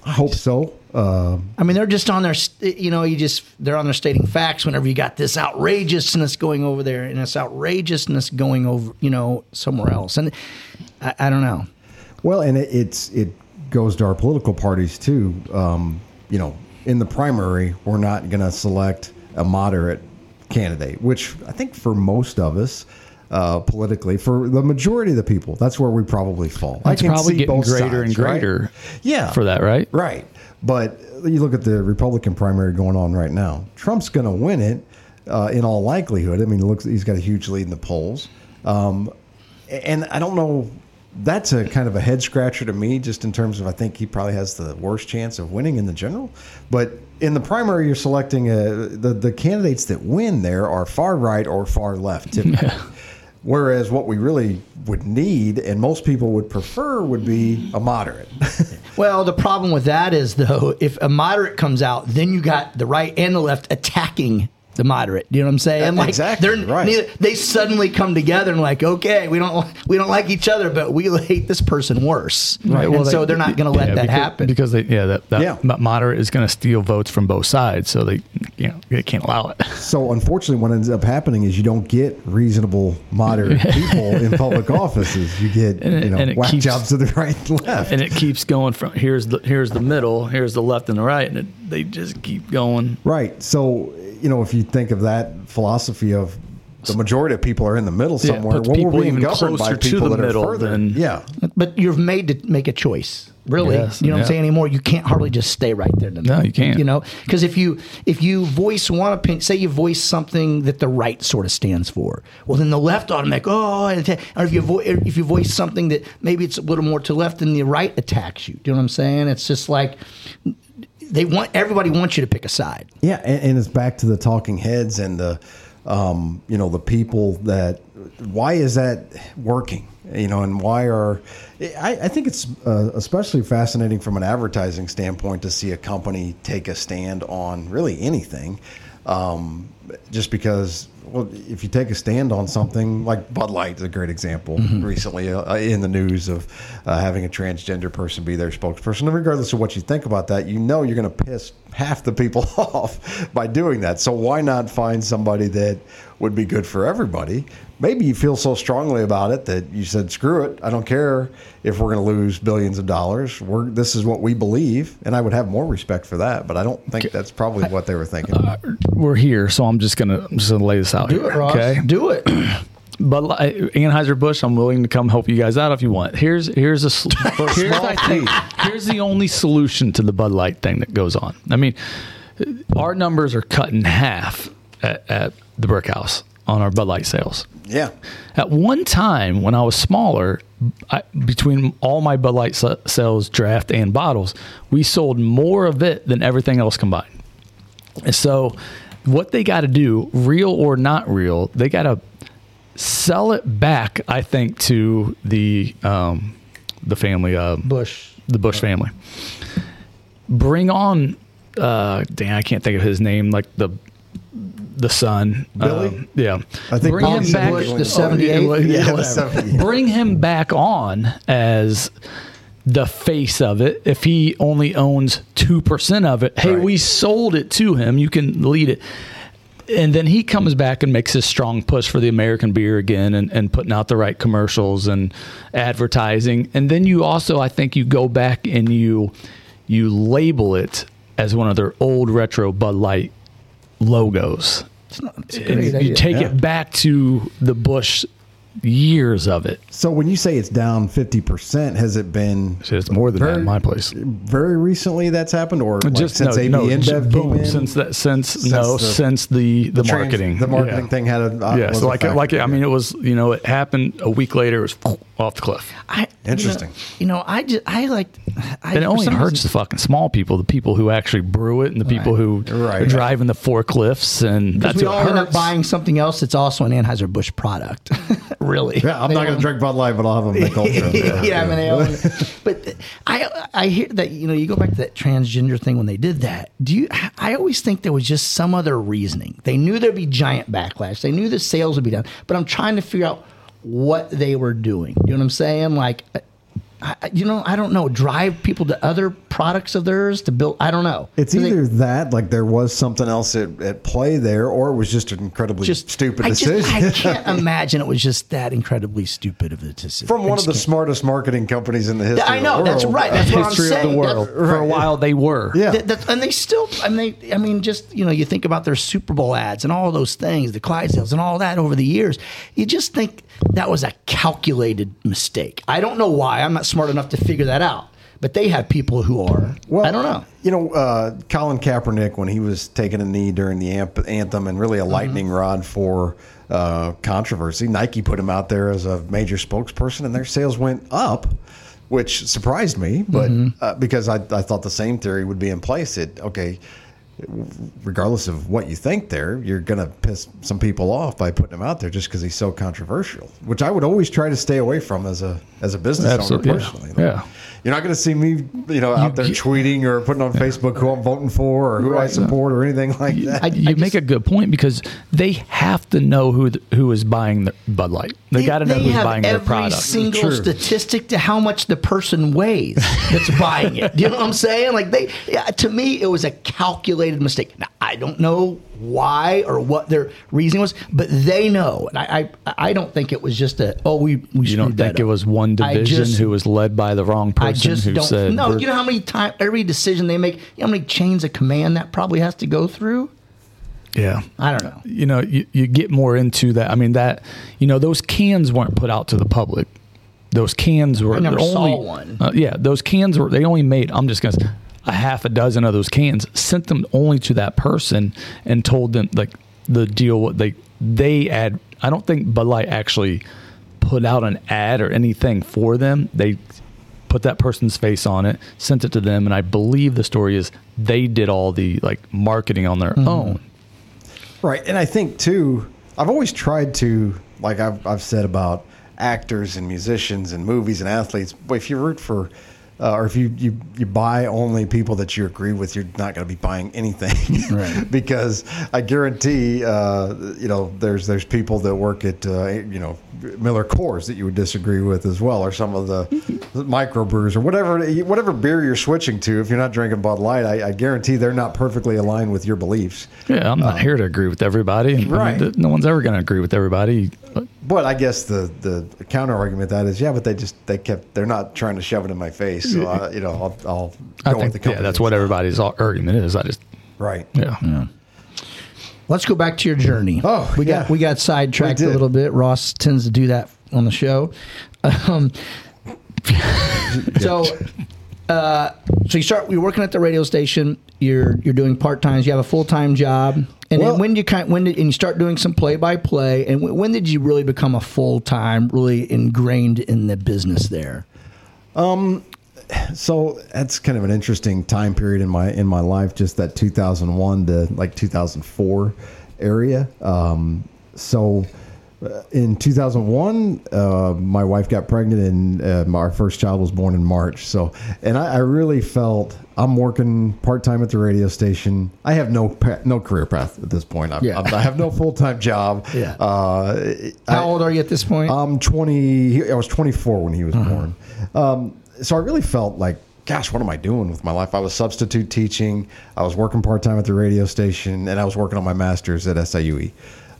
I hope so. Uh, I mean, they're just on their, you know, you just they're on there stating facts. Whenever you got this outrageousness going over there, and this outrageousness going over, you know, somewhere else, and I, I don't know. Well, and it, it's it goes to our political parties too. Um, you know, in the primary, we're not going to select a moderate candidate, which I think for most of us. Uh, politically, for the majority of the people, that's where we probably fall. That's I can probably see getting both greater and sides, right? greater Yeah, for that, right? Right. But you look at the Republican primary going on right now. Trump's going to win it uh, in all likelihood. I mean, looks he's got a huge lead in the polls. Um, and I don't know. That's a kind of a head scratcher to me, just in terms of I think he probably has the worst chance of winning in the general. But in the primary, you're selecting a, the the candidates that win there are far right or far left typically. Whereas what we really would need, and most people would prefer, would be a moderate. Well, the problem with that is though, if a moderate comes out, then you got the right and the left attacking the moderate. You know what I'm saying? Like Exactly, they're right. neither- they suddenly come together and like, okay, we don't we don't like each other, but we hate this person worse. Right. and so they're not going to let Yeah, that because, happen. because they yeah that, that Yeah. moderate is going to steal votes from both sides, so they you know they can't allow it. So unfortunately, what ends up happening is you don't get reasonable, moderate people in public offices. You get And it- you know and whack keeps- jobs to the right and left. and it keeps going from here's the here's the middle, here's the left and the right, and it, they just keep going. right. So you know, if you think of that philosophy of the majority of people are in the middle somewhere, puts well, people we're being even governed by closer to people the that middle are further. than- yeah. but you're made to make a choice. Really, Yes, you know what. I'm saying anymore. You can't hardly just stay right there. the No, middle. you can't. You know, because if you if you voice one opinion, say you voice something that the right sort of stands for, well, then the left automatic. Oh, and or if you vo- if you voice something that maybe it's a little more to left, then the right attacks you. Do you know what I'm saying? It's just like they want everybody wants you to pick a side. Yeah, and, and it's back to the talking heads and the, um, you know, the people that. Why is that working? You know, and why are? I, I think it's uh, especially fascinating from an advertising standpoint to see a company take a stand on really anything, um, just because. Well, if you take a stand on something like Bud Light is a great example recently uh, in the news of uh, having a transgender person be their spokesperson. And regardless of what you think about that, you know you're going to piss half the people off by doing that. So why not find somebody that would be good for everybody? Maybe you feel so strongly about it that you said, "Screw it! I don't care if we're going to lose billions of dollars. We're this is what we believe," and I would have more respect for that. But I don't think that's probably what they were thinking. Uh, we're here, so I'm just gonna I'm just gonna lay this out Do here. it, Ross. Okay, Do it. but uh, like, Anheuser Busch, I'm willing to come help you guys out if you want. Here's here's a here's, small I think, here's the only solution to the Bud Light thing that goes on. I mean, our numbers are cut in half at, at the Brick House on our Bud Light sales. Yeah, At one time, when I was smaller, I, between all my Bud Light sales, draft and bottles, we sold more of it than everything else combined. And so, what they got to do, real or not real, they got to sell it back. I think to the um, the family, uh, Busch. the Busch family. Bring on, uh, dang, I can't think of his name, like the the son. Billy? Um, yeah. I think bring Bobby him back. Busch, the Oh, 78? yeah, Yeah, the whatever. 78. Bring him back on as the face of it. If he only owns two percent of it, hey, Right. we sold it to him. You can lead it. And then he comes back and makes his strong push for the American beer again and, and putting out the right commercials and advertising. And then you also, I think, you go back and you you label it as one of their old retro Bud Light logos. It's not, it's And you idea. take Yeah. it back to the Busch years of it. So when you say it's down fifty percent, has it been it's more than that in my place. very recently that's happened, or like Just since no, AB no, InBev came boom, in? since that since, no the- since the the, trans- marketing the marketing Yeah. thing had a uh, Yeah, so like it, like it. I mean, it was you know it happened a week later. It was off the cliff, I, Interesting. You know, you know, I just I like. I, it only hurts reason- the fucking small people, the people who actually brew it, and the people who Right. are driving the forklifts, and Because that's we what all end up buying something else that's also an Anheuser Busch product. really? Yeah, I'm They not going to drink Bud Light, but I'll have a Mich Ultra. yeah, I mean, they own it. but I I hear that you know you go back to that transgender thing when they did that. Do you? I always think there was just some other reasoning. They knew there'd be giant backlash. They knew the sales would be down. But I'm trying to figure out what they were doing. You know what I'm saying? Like. I, I- you know, I don't know. Drive people to other products of theirs to build. I don't know. It's 'Cause they- either that, like there was something else at, at play there, or it was just an incredibly just stupid I just- decision. I can't imagine it was just that incredibly stupid of a decision. From one of the can't. smartest marketing companies in the history. I know of the that's right. That's what I'm history saying. of the world. That's- For a while, they were. Yeah. That, that's, and they still, I mean, they, I mean, just you know, you think about their Super Bowl ads and all those things, the Clydesdales and all that over the years. You just think that was a calculated mistake. I don't know why. I'm not smart enough to figure that out. But they have people who are. Well, I don't know. You know, uh, Colin Kaepernick, when he was taking a knee during the anthem and really a Mm-hmm. lightning rod for uh, controversy, Nike put him out there as a major spokesperson, and their sales went up, which surprised me. But Mm-hmm. uh, because I, I thought the same theory would be in place, it okay. Regardless of what you think, there you're going to piss some people off by putting him out there just because he's so controversial, which I would always try to stay away from as a as a business Absolutely, owner personally. Yeah. You're not going to see me, you know, out there you- tweeting or putting on Facebook who I'm voting for or who I support or anything like that. I, you make a good point because they have to know who the, who is buying the Bud Light. They, got to know they who's have buying their every product. single True. statistic to how much the person weighs that's buying it. Do you know what I'm saying? Like they, yeah, to me, it was a calculated mistake. Now I don't know why or what their reasoning was, but they know, and I, I, I don't think it was just a oh we we you don't screwed that think it was one division just- who was led by the wrong person I just who don't. said no, you know how many times every decision they make, you know how many chains of command that probably has to go through. Yeah. I don't know. you know, you, you get more into that. I mean, that you know, those cans weren't put out to the public. Those cans were I never only, one. Uh, yeah, those cans were. They only made. I'm just gonna say, a half a dozen of those cans. Sent them only to that person and told them like the deal. What they they ad. I don't think Bud Light actually put out an ad or anything for them. They put that person's face on it, sent it to them, and I believe the story is they did all the like marketing on their own. Right. And I think, too, I've always tried to, like I've, I've said about actors and musicians and movies and athletes, but if you root for, uh, or if you, you, you buy only people that you agree with, you're not going to be buying anything. Right. because I guarantee, uh, you know, there's there's people that work at, uh, you know, Miller Coors that you would disagree with as well, or some of the microbrews or whatever whatever beer you're switching to. If you're not drinking Bud Light, I, I guarantee they're not perfectly aligned with your beliefs. Yeah, I'm not here to agree with everybody. and I mean, Right. no one's ever going to agree with everybody. But But I guess the the counter argument that is yeah, but they just they kept they're not trying to shove it in my face. So I, you know I'll, I'll go I with think the yeah, company. that's what everybody's ar- argument is. I just right. yeah. yeah. Let's go back to your journey. Oh, we got yeah. we got sidetracked We a little bit. Ross tends to do that on the show. Um, so, uh, so you start. You're working at the radio station. You're you're doing part times. You have a full time job. And Well- then when you kind when did and you start doing some play by play? And when, when did you really become a full time, really ingrained in the business there? Um, So that's kind of an interesting time period in my in my life, just that 2001 to like 2004 area. Um, so in 2001, uh, my wife got pregnant, and uh, our first child was born in March. So, and I, I really felt I'm working part time at the radio station. I have no pa- no career path at this point. I'm, Yeah. I'm, I have no full time job. Yeah. Uh, How old are you at this point? I'm 20. I was 24 when he was Uh-huh. born. Um, so I really felt like, gosh, what am I doing with my life? I was substitute teaching. I was working part time at the radio station, and I was working on my master's at SIUE.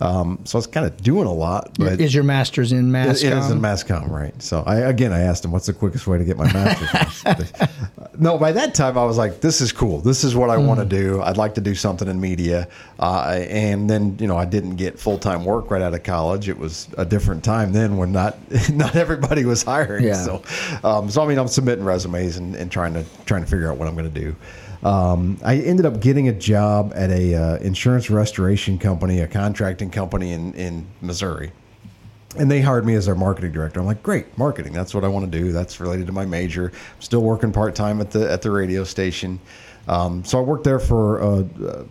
Um, so I was kind of doing a lot, but is your master's in mass? it is in masscom, right? So I again, I asked him, "What's the quickest way to get my master's?" no, by that time I was like, "This is cool. This is what I want to do. I'd like to do something in media." Uh, and then you know, I didn't get full time work right out of college. It was a different time then, when not not everybody was hiring. Yeah. So, um, so I mean, I'm submitting resumes and, and trying to trying to figure out what I'm going to do. Um, I ended up getting a job at a uh, insurance restoration company, a contracting company in in Missouri and they hired me as their marketing director. I'm like, great, marketing. That's what I want to do. That's related to my major. I'm still working part time at the at the radio station. Um, so I worked there for uh,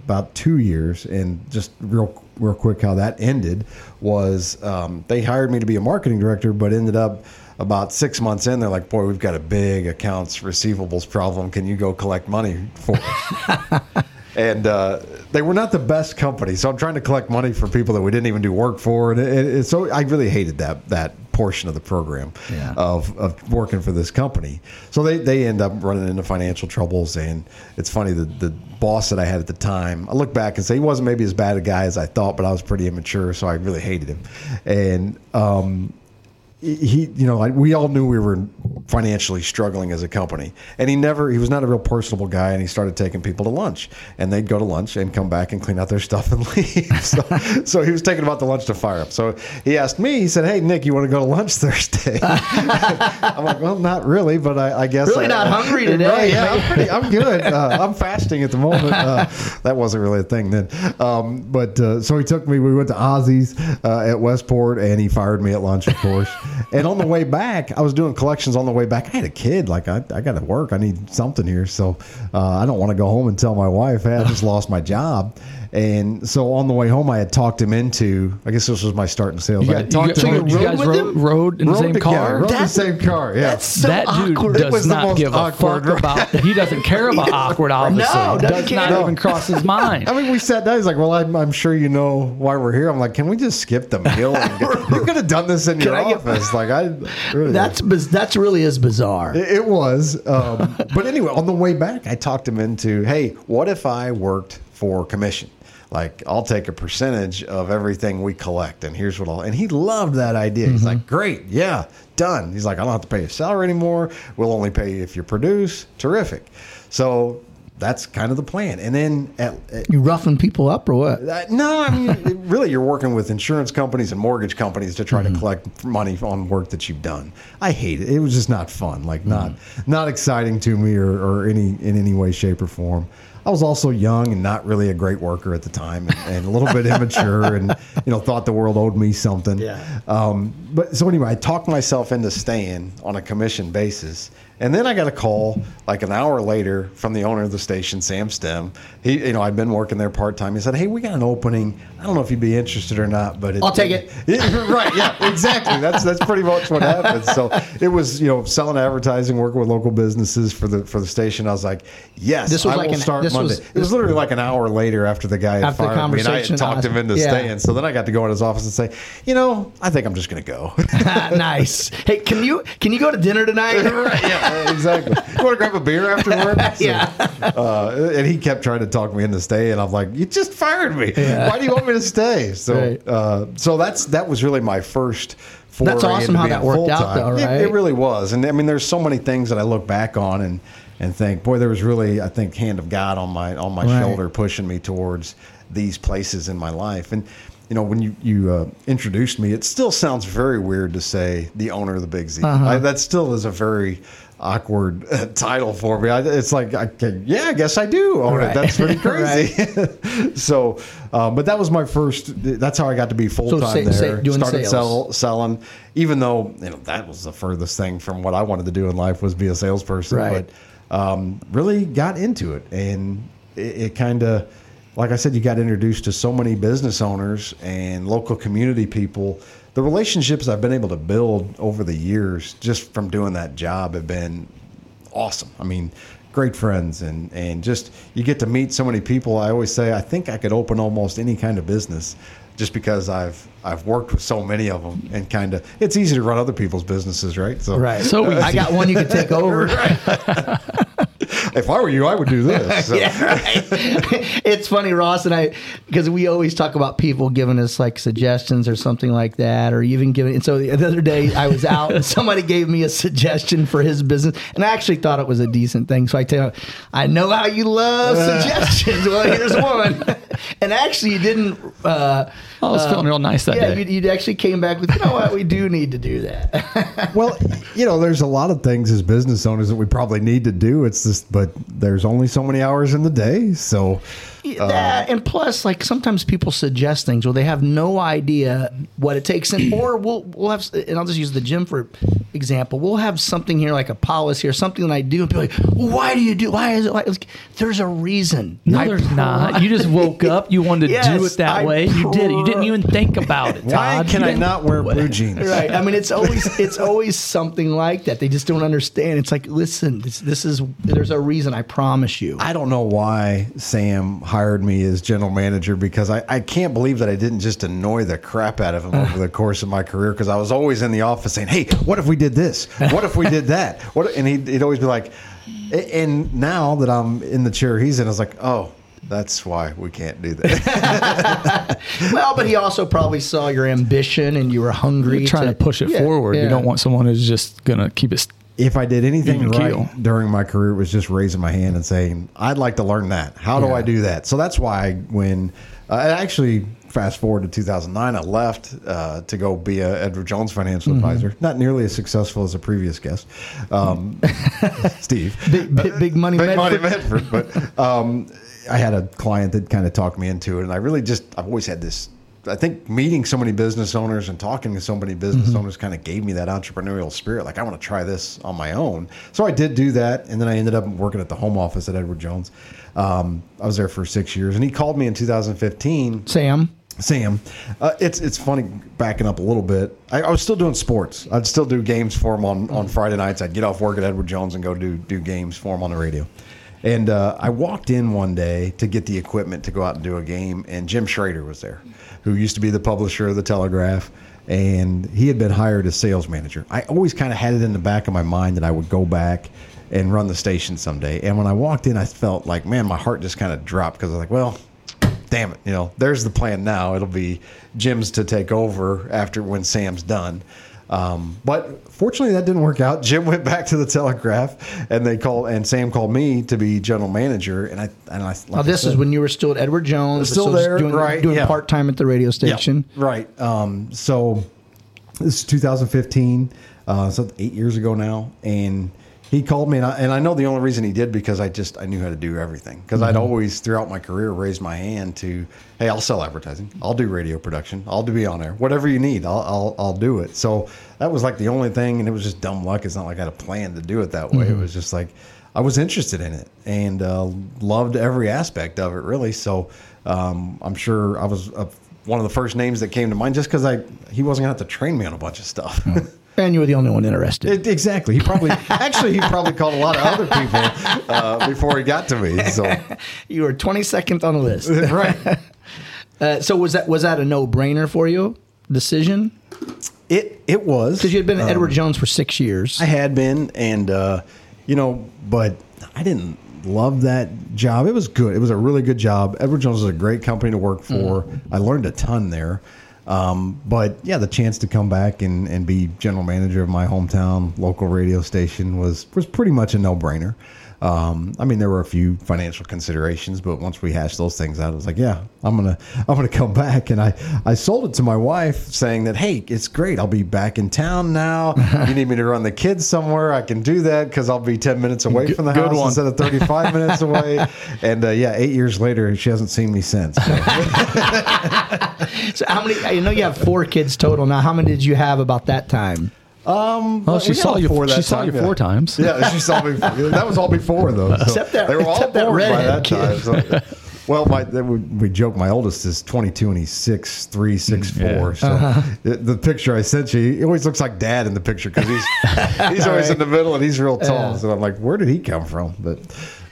about two years, and just real real quick, how that ended was um, they hired me to be a marketing director, but ended up about six months in, they're like, boy, we've got a big accounts receivables problem. Can you go collect money for us? and uh, they were not the best company. So I'm trying to collect money for people that we didn't even do work for, and it, it, so I really hated that that portion of the program Yeah. of, of working for this company. So they they end up running into financial troubles, and it's funny the the boss that I had at the time. I look back and say he wasn't maybe as bad a guy as I thought, but I was pretty immature, so I really hated him, and. Um, he you know like we all knew we were financially struggling as a company. And he never he was not a real personable guy and he started taking people to lunch. And they'd go to lunch and come back and clean out their stuff and leave. So, so he was taking about the lunch to fire up so he asked me he said hey nick you want to go to lunch thursday? I'm like well not really but i, I guess Really I, not hungry today, Right, yeah. I'm, pretty, I'm good. Uh, i'm fasting at the moment. Uh, that wasn't really a thing then. Um, but uh, so he took me we went to ozzy's uh, at westport and he fired me at lunch of course and on the way back, I was doing collections on the way back. I had a kid. Like, I, I got to work. I need something here. So uh, I don't want to go home and tell my wife, hey, I just lost my job. And so on the way home, I had talked him into, I guess this was my start in sales. You, I had got, you, talked got- him you rode guys rode, rode in the same car. rode the same car. Yeah. That's so that dude awkward. Does was not give a awkward, fuck right? about. He doesn't care about awkward. Obviously, No, doesn't does care. not No. even cross his mind. I mean, we sat down. He's like, "Well, I'm, I'm sure you know why we're here." I'm like, "Can we just skip the meal? And you could have done this in your I get- office." like, I really That's biz- that's really is bizarre. It it was. Um, but anyway, on the way back, I talked him into, hey, what if I worked for commission? Like, I'll take a percentage of everything we collect, and here's what I'll. And he loved that idea. He's mm-hmm. like, great, yeah, done. He's like, I don't have to pay a salary anymore. We'll only pay you if you produce. Terrific. So that's kind of the plan. And then at, at You roughing people up or what? uh, no, I mean, really, you're working with insurance companies and mortgage companies to try to mm-hmm. collect money on work that you've done. I hate it. It was just not fun. Like not mm-hmm. not exciting to me or, or any in any way, shape, or form. I was also young and not really a great worker at the time, and, and a little bit immature, and you know thought the world owed me something. Yeah. Um, but so anyway, I talked myself into staying on a commission basis, and then I got a call like an hour later from the owner of the station, Sam Stem. He, you know, I'd been working there part time. He said, "Hey, we got an opening. I don't know if you'd be interested or not, but it, I'll take it." Yeah, right? Yeah, exactly. That's that's pretty much what happened. So it was, you know, selling advertising, working with local businesses for the for the station. I was like, yes, This was I like will an- start this Monday. was- it was literally like an hour later after the guy had After the fired me, and I had talked him into yeah. staying. So then I got to go in his office and say, you know, I think I'm just going to go. nice. Hey, can you can you go to dinner tonight? right, yeah, exactly. You want to grab a beer afterward? So, Yeah. Uh, and he kept trying to talk me into stay, and I'm like, "You just fired me. Why do you want me to stay?" So, Right. uh, so that's that was really my first. That's awesome how that worked out, full-time. though, It- right? It, really was, and I mean, there's so many things that I look back on and and think, boy, there was really, I think, hand of God on my on my Right. shoulder pushing me towards these places in my life, and. You know, when you you uh, introduced me, it still sounds very weird to say the owner of the Big Z. Uh-huh. I, that still is a very awkward uh, title for me. I, it's like, I can, yeah, I guess I do own Right. it. That's pretty crazy. so, um, but that was my first. That's how I got to be full time say- there. say- doing Started sales. sell, selling, even though you know that was the furthest thing from what I wanted to do in life was be a salesperson. Right. But um, really got into it, and it, it kind of like I said, you got introduced to so many business owners and local community people. The relationships I've been able to build over the years just from doing that job have been awesome. I mean, great friends and and just you get to meet so many people. I always say I think I could open almost any kind of business just because I've I've worked with so many of them and kind of it's easy to run other people's businesses, right? So Right. So easy. I got one you could take over. if I were you, I would do this. So. yeah, right. it's funny, Ross and I, because we always talk about people giving us like suggestions or something like that, or even giving. And so the other day I was out and somebody gave me a suggestion for his business, and I actually thought it was a decent thing. So I tell you, I know how you love suggestions. well, here's one, and actually you didn't. Uh, I was feeling real nice that yeah, day. you, you actually came back with, you know what, we do need to do that. Well, you know, there's a lot of things as business owners that we probably need to do. It's just, but there's only so many hours in the day, so Uh, that and plus like sometimes people suggest things where they have no idea what it takes and or we'll we'll have and I'll just use the gym for example we'll have something here like a policy or something that I do and be like well, why do you do why is it like like, there's a reason No, I there's pro- not. You just woke up. You wanted to do it that I way. You did it. You didn't even think about it. why Todd. can I didn't- not wear blue jeans? right I mean it's always it's always something like that they just don't understand it's like listen this this is there's a reason I promise you I don't know why Sam hired me as general manager because I, I can't believe that I didn't just annoy the crap out of him over the course of my career because I was always in the office saying, "Hey, what if we did this? What if we did that?" What? And he'd, he'd always be like, and now that I'm in the chair he's in, I was like, "Oh, that's why we can't do that." well but he also probably saw your ambition and you were hungry You're trying to push it Yeah, forward. yeah. You don't want someone who's just gonna keep it. If I did anything right during my career, it was just raising my hand and saying, "I'd like to learn that. How do Yeah. I do that?" So that's why when uh, I actually fast forward to 2009, I left uh, to go be a Edward Jones financial Mm-hmm. advisor. Not nearly as successful as a previous guest, um, Steve. big, big, big money Big money Medford. Medford. But um, I had a client that kind of talked me into it, and I really just I've always had this. I think meeting so many business owners and talking to so many business Mm-hmm. owners kind of gave me that entrepreneurial spirit. Like I want to try this on my own. So I did do that, and then I ended up working at the home office at Edward Jones. Um, I was there for six years, and he called me in 2015. Sam Sam, uh, it's it's funny backing up a little bit. I, I was still doing sports. I'd still do games for him on, on Friday nights. I'd get off work at Edward Jones and go do do games for him on the radio. And uh, I walked in one day to get the equipment to go out and do a game, and Jim Schrader was there, who used to be the publisher of the Telegraph, and he had been hired as sales manager. I always kind of had it in the back of my mind that I would go back and run the station someday. And when I walked in, I felt like, man, my heart just kind of dropped because I was like, well, damn it, you know, there's the plan now. It'll be Jim's to take over after when Sam's done. Um, but fortunately, that didn't work out. Jim went back to the Telegraph, and they called, and Sam called me to be general manager. And I, and I, like Now I this said- is when you were still at Edward Jones, Still just there, doing, right, Doing yeah. part time at the radio Yeah, station. right. Um, so this is 2015, uh, so eight years ago now, and he called me, and I, and I know the only reason he did because I just I knew how to do everything because I'd always throughout my career raised my hand to hey I'll sell advertising, I'll do radio production, I'll do be on air, whatever you need, I'll I'll, I'll do it. So that was like the only thing, and it was just dumb luck. It's not like I had a plan to do it that way. It was just like. I was interested in it and uh, loved every aspect of it, really. So um, I'm sure I was uh, one of the first names that came to mind, just because I he wasn't gonna have to train me on a bunch of stuff. And you were the only one interested. It- exactly. He probably actually he probably called a lot of other people uh, before he got to me. So you were 22nd on the list. right. Uh, so was that was that a no brainer for you? Decision It it was because you had been at Edward Jones for six years. I had been, and uh, you know, but I didn't love that job. It was good. It was a really good job. Edward Jones is a great company to work for. I learned a ton there. Um, but yeah, the chance to come back and, and be general manager of my hometown local radio station was was pretty much a no brainer. Um, I mean, there were a few financial considerations, but once we hashed those things out, I was like, yeah, I'm gonna I'm gonna come back. And I I sold it to my wife, saying that hey, it's great. I'll be back in town now. you need me to run the kids somewhere? I can do that because I'll be 10 minutes away from the house one. instead of 35 minutes away. And uh, yeah, eight years later, she hasn't seen me since. So. So how many? I know you have four kids total now. How many did you have about that time? Well, she saw you. four that She saw time, you yeah. four times. Yeah, she saw me. That was all before though. So Except that- they were all except that born by redhead that time. So. Well, my that we, we joke. My oldest is 22 and he's six three, six four. Yeah. So Uh-huh. the, the picture I sent you, he always looks like dad in the picture because he's he's always in the middle and he's real tall. So I'm like, where did he come from? But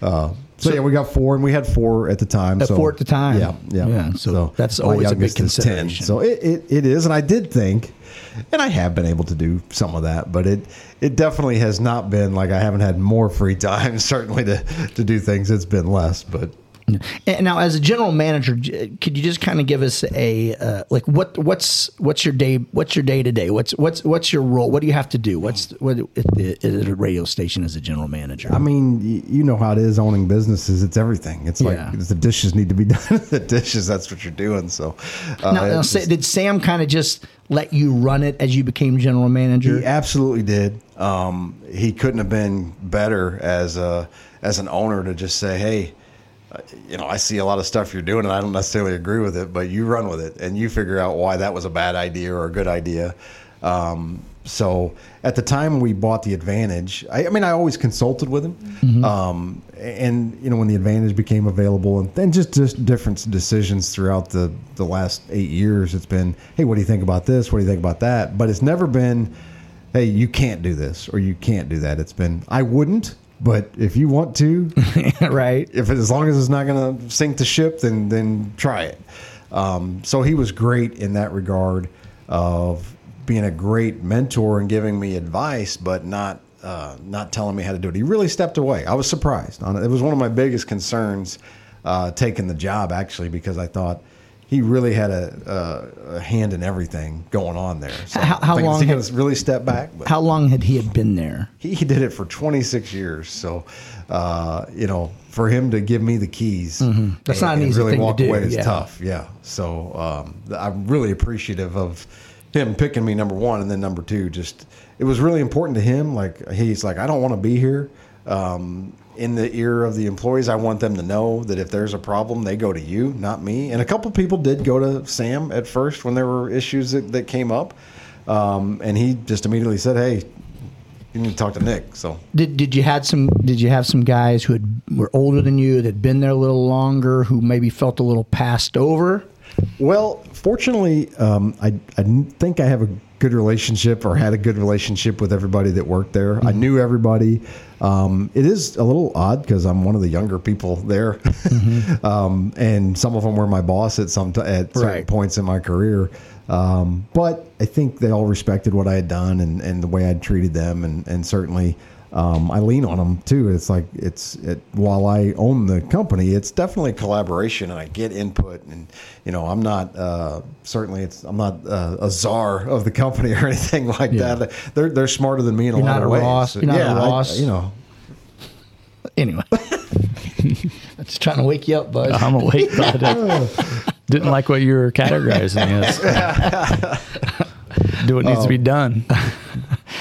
uh, so, yeah, we got four, and we had four at the time. At so, four at the time. Yeah, yeah. Yeah, so that's always a big youngest 10. consideration. So it, it, it is, and I did think, and I have been able to do some of that, but it it definitely has not been like I haven't had more free time. Certainly to to do things, it's been less, but. And now, as a general manager, could you just kind of give us a uh, like what what's what's your day what's your day to day what's what's what's your role what do you have to do what's what at, a radio station as a general manager I mean, you know how it is owning businesses. It's everything. It's like Yeah. the dishes need to be done. the dishes, that's what you're doing. So, uh, now, now just- did Sam kind of just let you run it as you became general manager He absolutely did. Um, he couldn't have been better as a as an owner to just say, "Hey, you know, I see a lot of stuff you're doing, and I don't necessarily agree with it, but you run with it, and you figure out why that was a bad idea or a good idea." Um, so at the time we bought the Advantage, I, I mean, I always consulted with him, um, and you know, when the Advantage became available, and then just just different decisions throughout the the last eight years, it's been, "Hey, what do you think about this? What do you think about that?" But it's never been hey, you can't do this or you can't do that. It's been, I wouldn't, but if you want to, right if as long as it's not going to sink the ship, then then try it. Um, so he was great in that regard of being a great mentor and giving me advice, but not uh, not telling me how to do it. He really stepped away. I was surprised. It. was one of my biggest concerns uh, taking the job actually because I thought. He really had a, a, a hand in everything going on there. So How- how long he had- really step back? But how long had he had been there he did it for 26 years. So, uh, you know, for him to give me the keys, Mm-hmm. That's not an easy really thing to walk do, away is yeah. tough. Yeah. So um, I'm really appreciative of him picking me number one, and then number two, just it was really important to him. Like he's like, I don't want to be here. Um, in the ear of the employees, I want them to know that if there's a problem, they go to you, not me. And a couple people did go to Sam at first when there were issues that, that came up. Um, and he just immediately said, Hey, you need to talk to Nick. So did did you had some did you have some guys who had were older than you that had been there a little longer who maybe felt a little passed over Well, fortunately, um, I, I think I have a good relationship or had a good relationship with everybody that worked there. I knew everybody. Um, it is a little odd because I'm one of the younger people there, um, and some of them were my boss at some t- at certain Right. points in my career. Um, but I think they all respected what I had done and, and the way I'd treated them, and and certainly. Um, I lean on them too. It's like it's it, while I own the company, it's definitely a collaboration, and I get input. And you know, I'm not uh, certainly it's I'm not uh, a czar of the company or anything like Yeah. that. They're they're smarter than me in You're a lot of a ways. Ross- you're not a yeah, I- Ross. you know, anyway i'm just trying to wake you up bud I'm awake, but I didn't like what you were categorizing as. Do what needs to be done.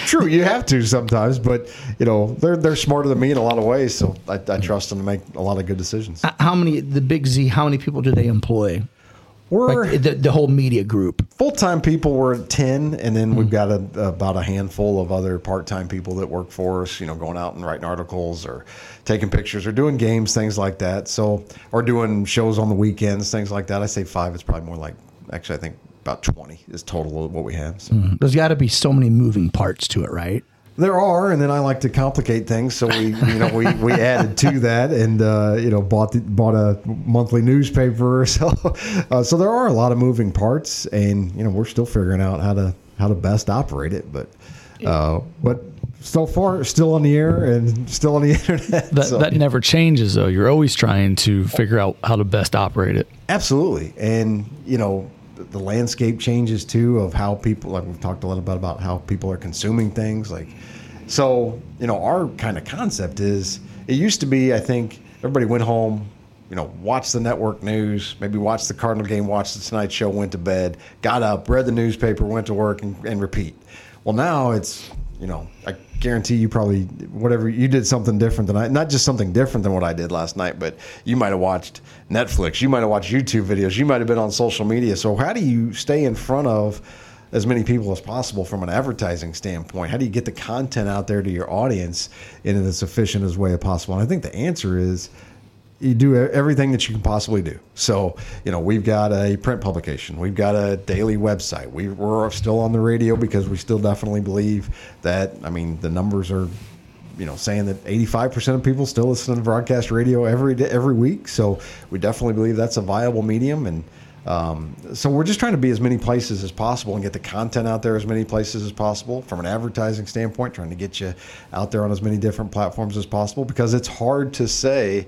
True. You have to sometimes, but you know, they're they're smarter than me in a lot of ways. So I, I trust them to make a lot of good decisions. Uh, how many the big z how many people do they employ We're like the, the whole media group full time people were at ten, and then we've hmm. got a, about a handful of other part time people that work for us. You know, going out and writing articles or taking pictures or doing games, things like that. So, or doing shows on the weekends, things like that. I say five. It's probably more like actually, I think about twenty is total of what we have. So. there's got to be so many moving parts to it right There are, and then I like to complicate things, so we, you know, we, we added to that, and uh, you know, bought the, bought a monthly newspaper. So, uh, so there are a lot of moving parts, and you know, we're still figuring out how to how to best operate it. But, uh, but so far, still on the air and still on the internet. That, so- that never changes, though. You're always trying to figure out how to best operate it. Absolutely, and you know the- landscape changes too of how people like we've talked a lot about about how people are consuming things. Like, so you know our kind of concept is it used to be I think everybody went home, you know, watched the network news, maybe watched the Cardinal game, watched the Tonight Show, went to bed, got up, read the newspaper, went to work, and, and repeat. Well, now it's you know I guarantee you probably whatever you did something different than I not just something different than what I did last night, but you might have watched Netflix, you might have watched YouTube videos, you might have been on social media. So how do you stay in front of as many people as possible from an advertising standpoint? How do you get the content out there to your audience in as efficient as way as possible? And I think the answer is you do everything that you can possibly do. So, you know, we've got a print publication, we've got a daily website. We, we're still on the radio because we still definitely believe that. I mean, the numbers are, you know, saying that 85% of people still listen to broadcast radio every day, every week. So, we definitely believe that's a viable medium and. Um, so we're just trying to be as many places as possible and get the content out there as many places as possible from an advertising standpoint, trying to get you out there on as many different platforms as possible because it's hard to say,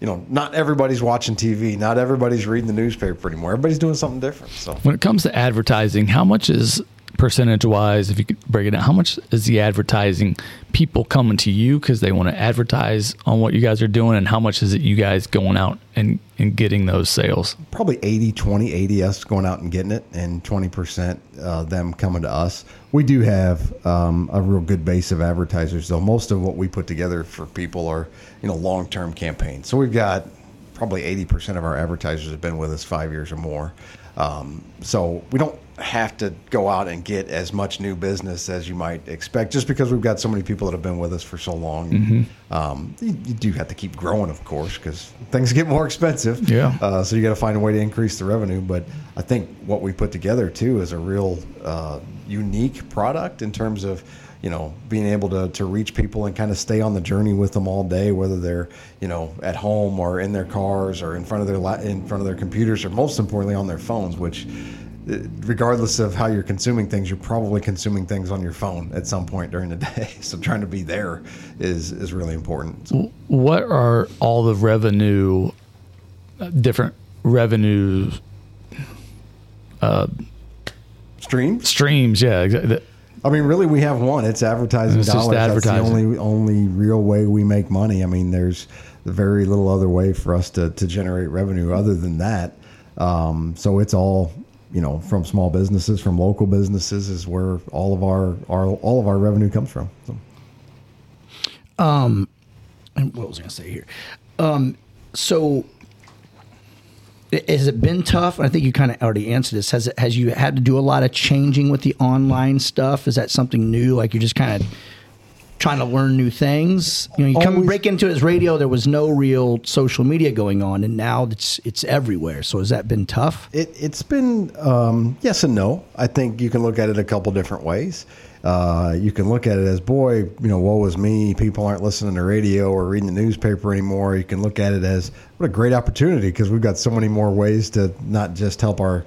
you know, not everybody's watching TV, not everybody's reading the newspaper anymore. Everybody's doing something different. So When it comes to advertising, how much is percentage wise, if you could break it down, how much is the advertising people coming to you because they want to advertise on what you guys are doing, and how much is it you guys going out and, and getting those sales? probably 80 20 80 us going out and getting it and 20% uh, them coming to us. We do have um, a real good base of advertisers though. Most of what we put together for people are you know long-term campaigns. So we've got probably 80% of our advertisers have been with us five years or more. Um, so we don't have to go out and get as much new business as you might expect just because we've got so many people that have been with us for so long um, you, you do have to keep growing of course because things get more expensive Yeah. uh, so you got to find a way to increase the revenue. But I think what we put together too is a real uh, unique product in terms of you know being able to, to reach people and kind of stay on the journey with them all day, whether they're you know at home or in their cars or in front of their la- in front of their computers or most importantly on their phones, which. Uh, Regardless of how you're consuming things, you're probably consuming things on your phone at some point during the day. So trying to be there is is really important. So What are all the revenue, uh, different revenue streams. streams? Yeah, exactly. I mean, really, we have one. It's advertising It's just dollars. That's the only only real way we make money. I mean, there's very little other way for us to, to generate revenue other than that. Um, so it's all you know from small businesses, from local businesses, is where all of our, our all of our revenue comes from. So. and what was I going to say here? Um, so, has it been tough? I think you kind of already answered this. Has it? Has you had to do a lot of changing with the online stuff? Is that something new? Like you're just kind of trying to learn new things. You know, you come break into his radio. There was no real social media going on, and now it's it's everywhere. So has that been tough? It, it's been um, yes and no. I think you can look at it a couple different ways. Uh, you can look at it as, boy, you know, woe is me. People aren't listening to radio or reading the newspaper anymore. You can look at it as, what a great opportunity because we've got so many more ways to not just help our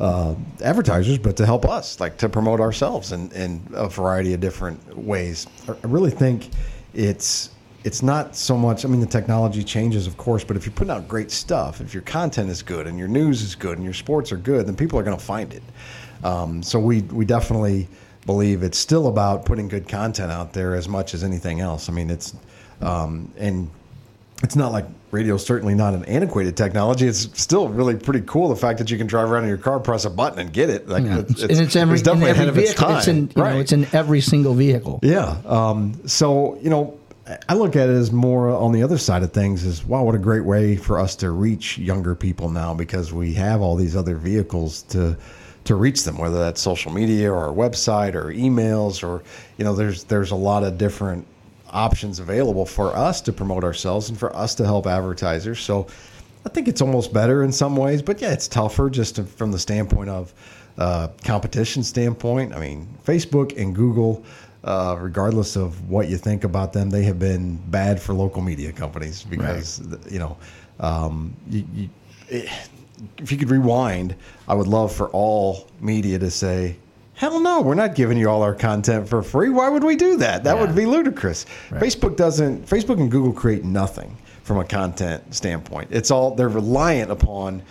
uh, advertisers, but to help us, like to promote ourselves in, in a variety of different ways. I really think it's it's not so much. I mean, the technology changes, of course, but if you're putting out great stuff, if your content is good and your news is good and your sports are good, then people are going to find it. Um, so we we definitely believe it's still about putting good content out there as much as anything else. I mean, it's um, and it's not like radio's certainly not an antiquated technology. It's still really pretty cool. The fact that you can drive around in your car, press a button, and get it. Like Yeah. it's, and it's every, in definitely every ahead of its time. It's in you right. know, it's in every single vehicle. Yeah. Um, so, you know, I look at it as more on the other side of things is wow, what a great way for us to reach younger people now because we have all these other vehicles to to reach them, whether that's social media or our website or emails or you know, there's there's a lot of different options available for us to promote ourselves and for us to help advertisers. So I think it's almost better in some ways, but yeah, it's tougher just to, from the standpoint of uh, competition standpoint. I mean, Facebook and Google, uh, regardless of what you think about them, they have been bad for local media companies because you know, um, you, you, it, if you could rewind, I would love for all media to say. Hell no, we're not giving you all our content for free. Why would we do that? That would be ludicrous. Facebook doesn't, Facebook and Google create nothing from a content standpoint. It's all, they're reliant upon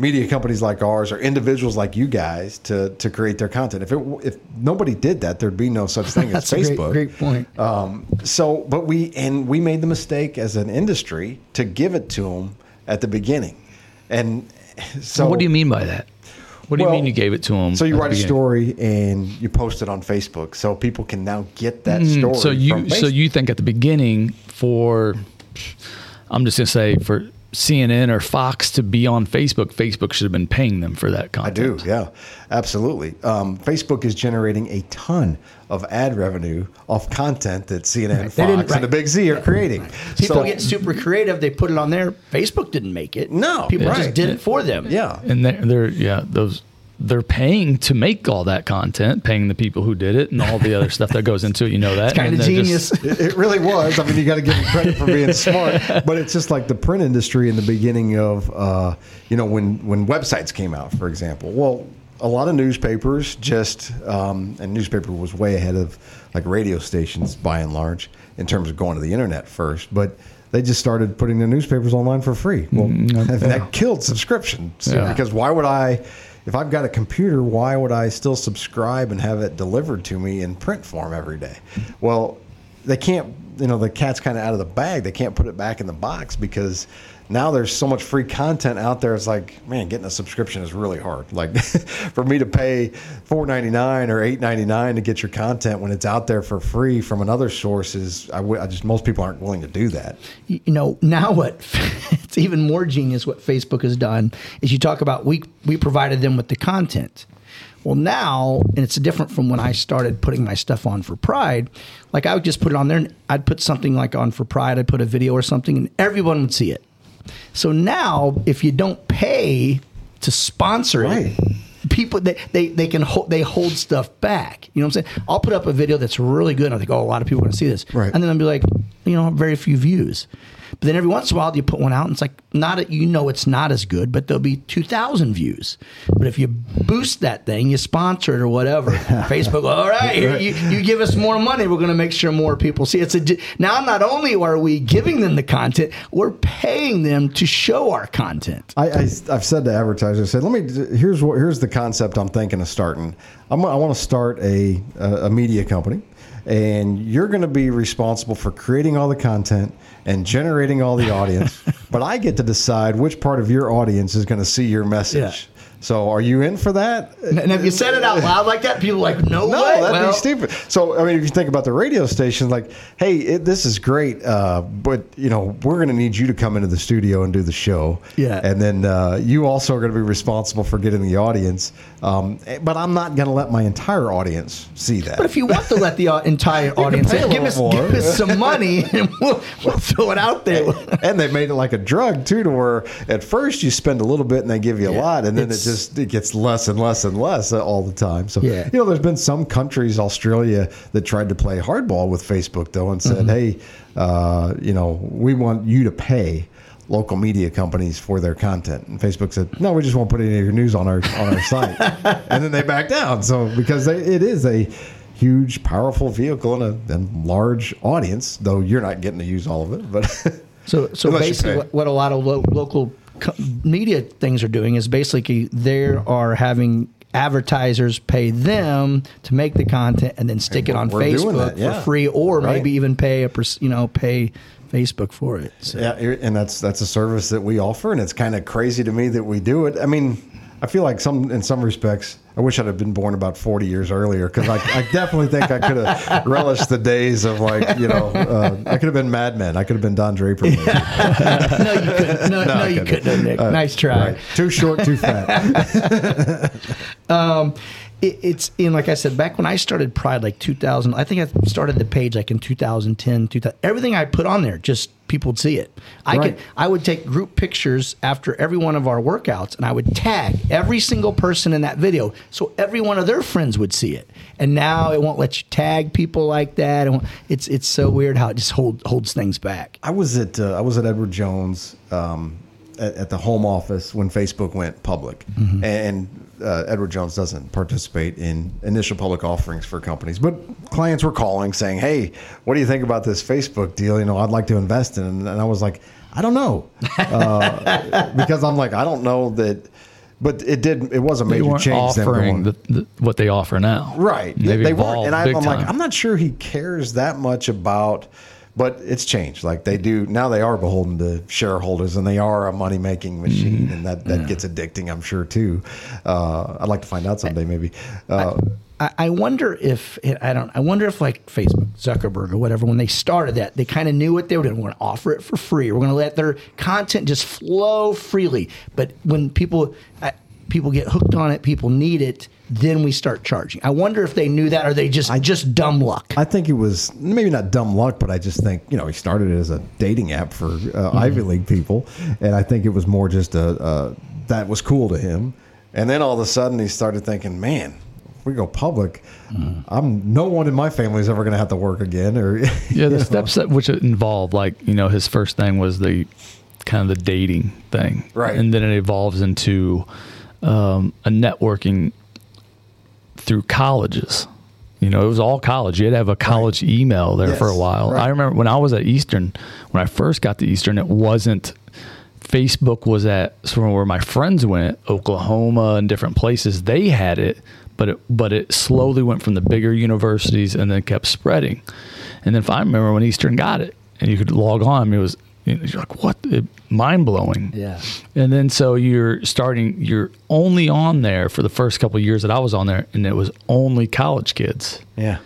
media companies like ours or individuals like you guys to, to create their content. If it, if nobody did that, there'd be no such thing as a great, Facebook. great point. Um, so, but we and we made the mistake as an industry to give it to them at the beginning, and so what do you mean by that? What do Well, you mean you gave it to them? So you write a story and you post it on Facebook, so people can now get that story. Mm, So you so you think at the beginning for I'm just gonna say for CNN or Fox to be on Facebook, Facebook should have been paying them for that content. I do, yeah, absolutely. Um, Facebook is generating a ton of ad revenue off content that CNN, They didn't- Fox, and the. Big Z are creating. People So- get super creative. They put it on there. Facebook didn't make it. No, people right. just did it for them. yeah, And they're, they're yeah those they're paying to make all that content, paying the people who did it and all the other stuff that goes into it. You know that Kind of genius. just- It, it really was. I mean, you got to give them credit for being smart. But it's just like the print industry in the beginning of, uh, you know, when when websites came out, for example. Well, a lot of newspapers just, um, and newspaper was way ahead of like radio stations by and large in terms of going to the internet first, but. They just started putting their newspapers online for free. Well, that killed subscriptions Yeah. because why would I, if I've got a computer, why would I still subscribe and have it delivered to me in print form every day? Well, they can't you know the cat's kind of out of the bag they can't put it back in the box because now there's so much free content out there it's like man getting a subscription is really hard. Like for me to pay 4.99 or 8.99 to get your content when it's out there for free from another source is I, w- I just most people aren't willing to do that. You know now what it's even more genius what facebook has done is you talk about we we provided them with the content. Well now and it's different from when i started putting my stuff on for pride like i would just put it on there and i'd put something like on for pride i'd put a video or something and everyone would see it so now if you don't pay to sponsor Right. it people they, they, they can hold they hold stuff back you know what i'm saying i'll put up a video that's really good and i think oh a lot of people are going to see this Right. and then i'll be like you know very few views but then every once in a while you put one out and it's like not you know it's not as good but there'll be 2000 views but if you boost that thing you sponsor it or whatever facebook all right here, you, you give us more money we're going to make sure more people see it's a now not only are we giving them the content we're paying them to show our content I, I, I've said to advertisers, I said, let me. Here's what. Here's the concept I'm thinking of starting. I'm, I want to start a, a a media company, and you're going to be responsible for creating all the content and generating all the audience. but I get to decide which part of your audience is going to see your message. So, are you in for that? and if you said it out loud like that people are like no, No, way that'd Well, be stupid. So, I mean, if you think about the radio station, like, hey, it, this is great, uh, but you know, we're going to need you to come into the studio and do the show. Yeah. and then uh, you also are going to be responsible for getting the audience. Um, but I'm not going to let my entire audience see that. But if you want to let the uh, entire audience give us, give us some money and we'll, we'll throw it out there. and they made it like a drug too, to where at first you spend a little bit and they give you a Yeah, lot, and then it just it gets less and less and less all the time. So Yeah. you know, there's been some countries, Australia, that tried to play hardball with Facebook though, and said, Mm-hmm. hey, uh, you know, we want you to pay. Local media companies for their content, and Facebook said, "No, we just won't put any of your news on our on our site." and then they backed down. So because they, it is a huge, powerful vehicle and a and large audience, though you're not getting to use all of it, but So, so basically, what, what a lot of lo- local co- media things are doing is basically they are having advertisers pay them to make the content and then stick it on Facebook that, yeah. for free, or Right. maybe even pay a pers- you know pay Facebook for it. So. Yeah, and that's that's a service that we offer, and it's kind of crazy to me that we do it. I mean, I feel like some in some respects, I wish I'd have been born about forty years earlier because I, I definitely think I could have relished the days of like you know uh, I could have been Mad Men, I could have been Don Draper. no, you couldn't. No, no, I you couldn't. couldn't, Nick. Uh, nice try. Right. Too short, too fat. It, it's in like I said back when I started Pride like 2000 I think I started the page like in 2010 2000 everything I put on there just people would see it. I Right. could I would take group pictures after every one of our workouts and I would tag every single person in that video so every one of their friends would see it. And now it won't let you tag people like that. And it's it's so weird how it just hold, holds things back. I was at uh, I was at Edward Jones um, at, at the home office when Facebook went public, and uh, Edward Jones doesn't participate in initial public offerings for companies, but clients were calling saying, "Hey, what do you think about this Facebook deal? You know, I'd like to invest in." it." And, I was like, "I don't know," uh, because I'm like, I don't know that. But it did. It was a major change. offering the, the, what they offer now. Right. They've they weren't. evolved And I, I'm like. I'm not sure he cares that much about but it's changed. Like they do now, they are beholden to shareholders, and they are a money making machine, and that that gets addicting. I'm sure too. Uh, I'd like to find out someday, maybe. Uh, I, I wonder if I don't. I wonder if like Facebook, Zuckerberg, or whatever, when they started that, they kind of knew what they were doing. We're going to offer it for free. We're going to let their content just flow freely. But when people people get hooked on it, people need it, then we start charging. I wonder if they knew that, or they just I, just dumb luck. I think it was maybe not dumb luck, but I just think you know he started it as a dating app for uh, Ivy League people, and I think it was more just a, a that was cool to him. And then all of a sudden he started thinking, man, if we go public, I'm no one in my family is ever going to have to work again. Or Yeah, the know. steps that which it involved, like you know, his first thing was the kind of the dating thing, Right. And then it evolves into um, a networking through colleges. You know, it was all college. You had to have a college email there for a while. right. I remember when I was at Eastern, when I first got to Eastern, it wasn't. Facebook was at sort of where my friends went, Oklahoma and different places. They had it, but it but it slowly went from the bigger universities and then kept spreading. And then if I remember when Eastern got it, and you could log on, it was you're like what mind blowing. Yeah. And then so you're starting, you're only on there for the first couple of years that I was on there, and it was only college kids. yeah.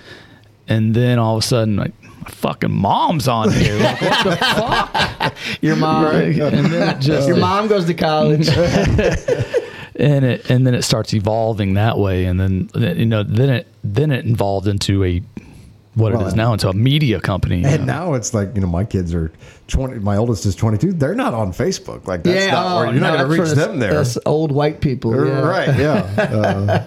And then all of a sudden, like, my fucking mom's on here. Like, what the fuck? Your mom, and then it just, your mom goes to college. and it, and then it starts evolving that way, and then you know, then it, then it evolved into a what Well, it is now into a media company. you And know. now it's like you know my kids are twenty. My oldest is twenty two. They're not on Facebook. Like that's not where oh, you're not going to reach us- them there. us old white people. yeah. Right? Yeah. Uh,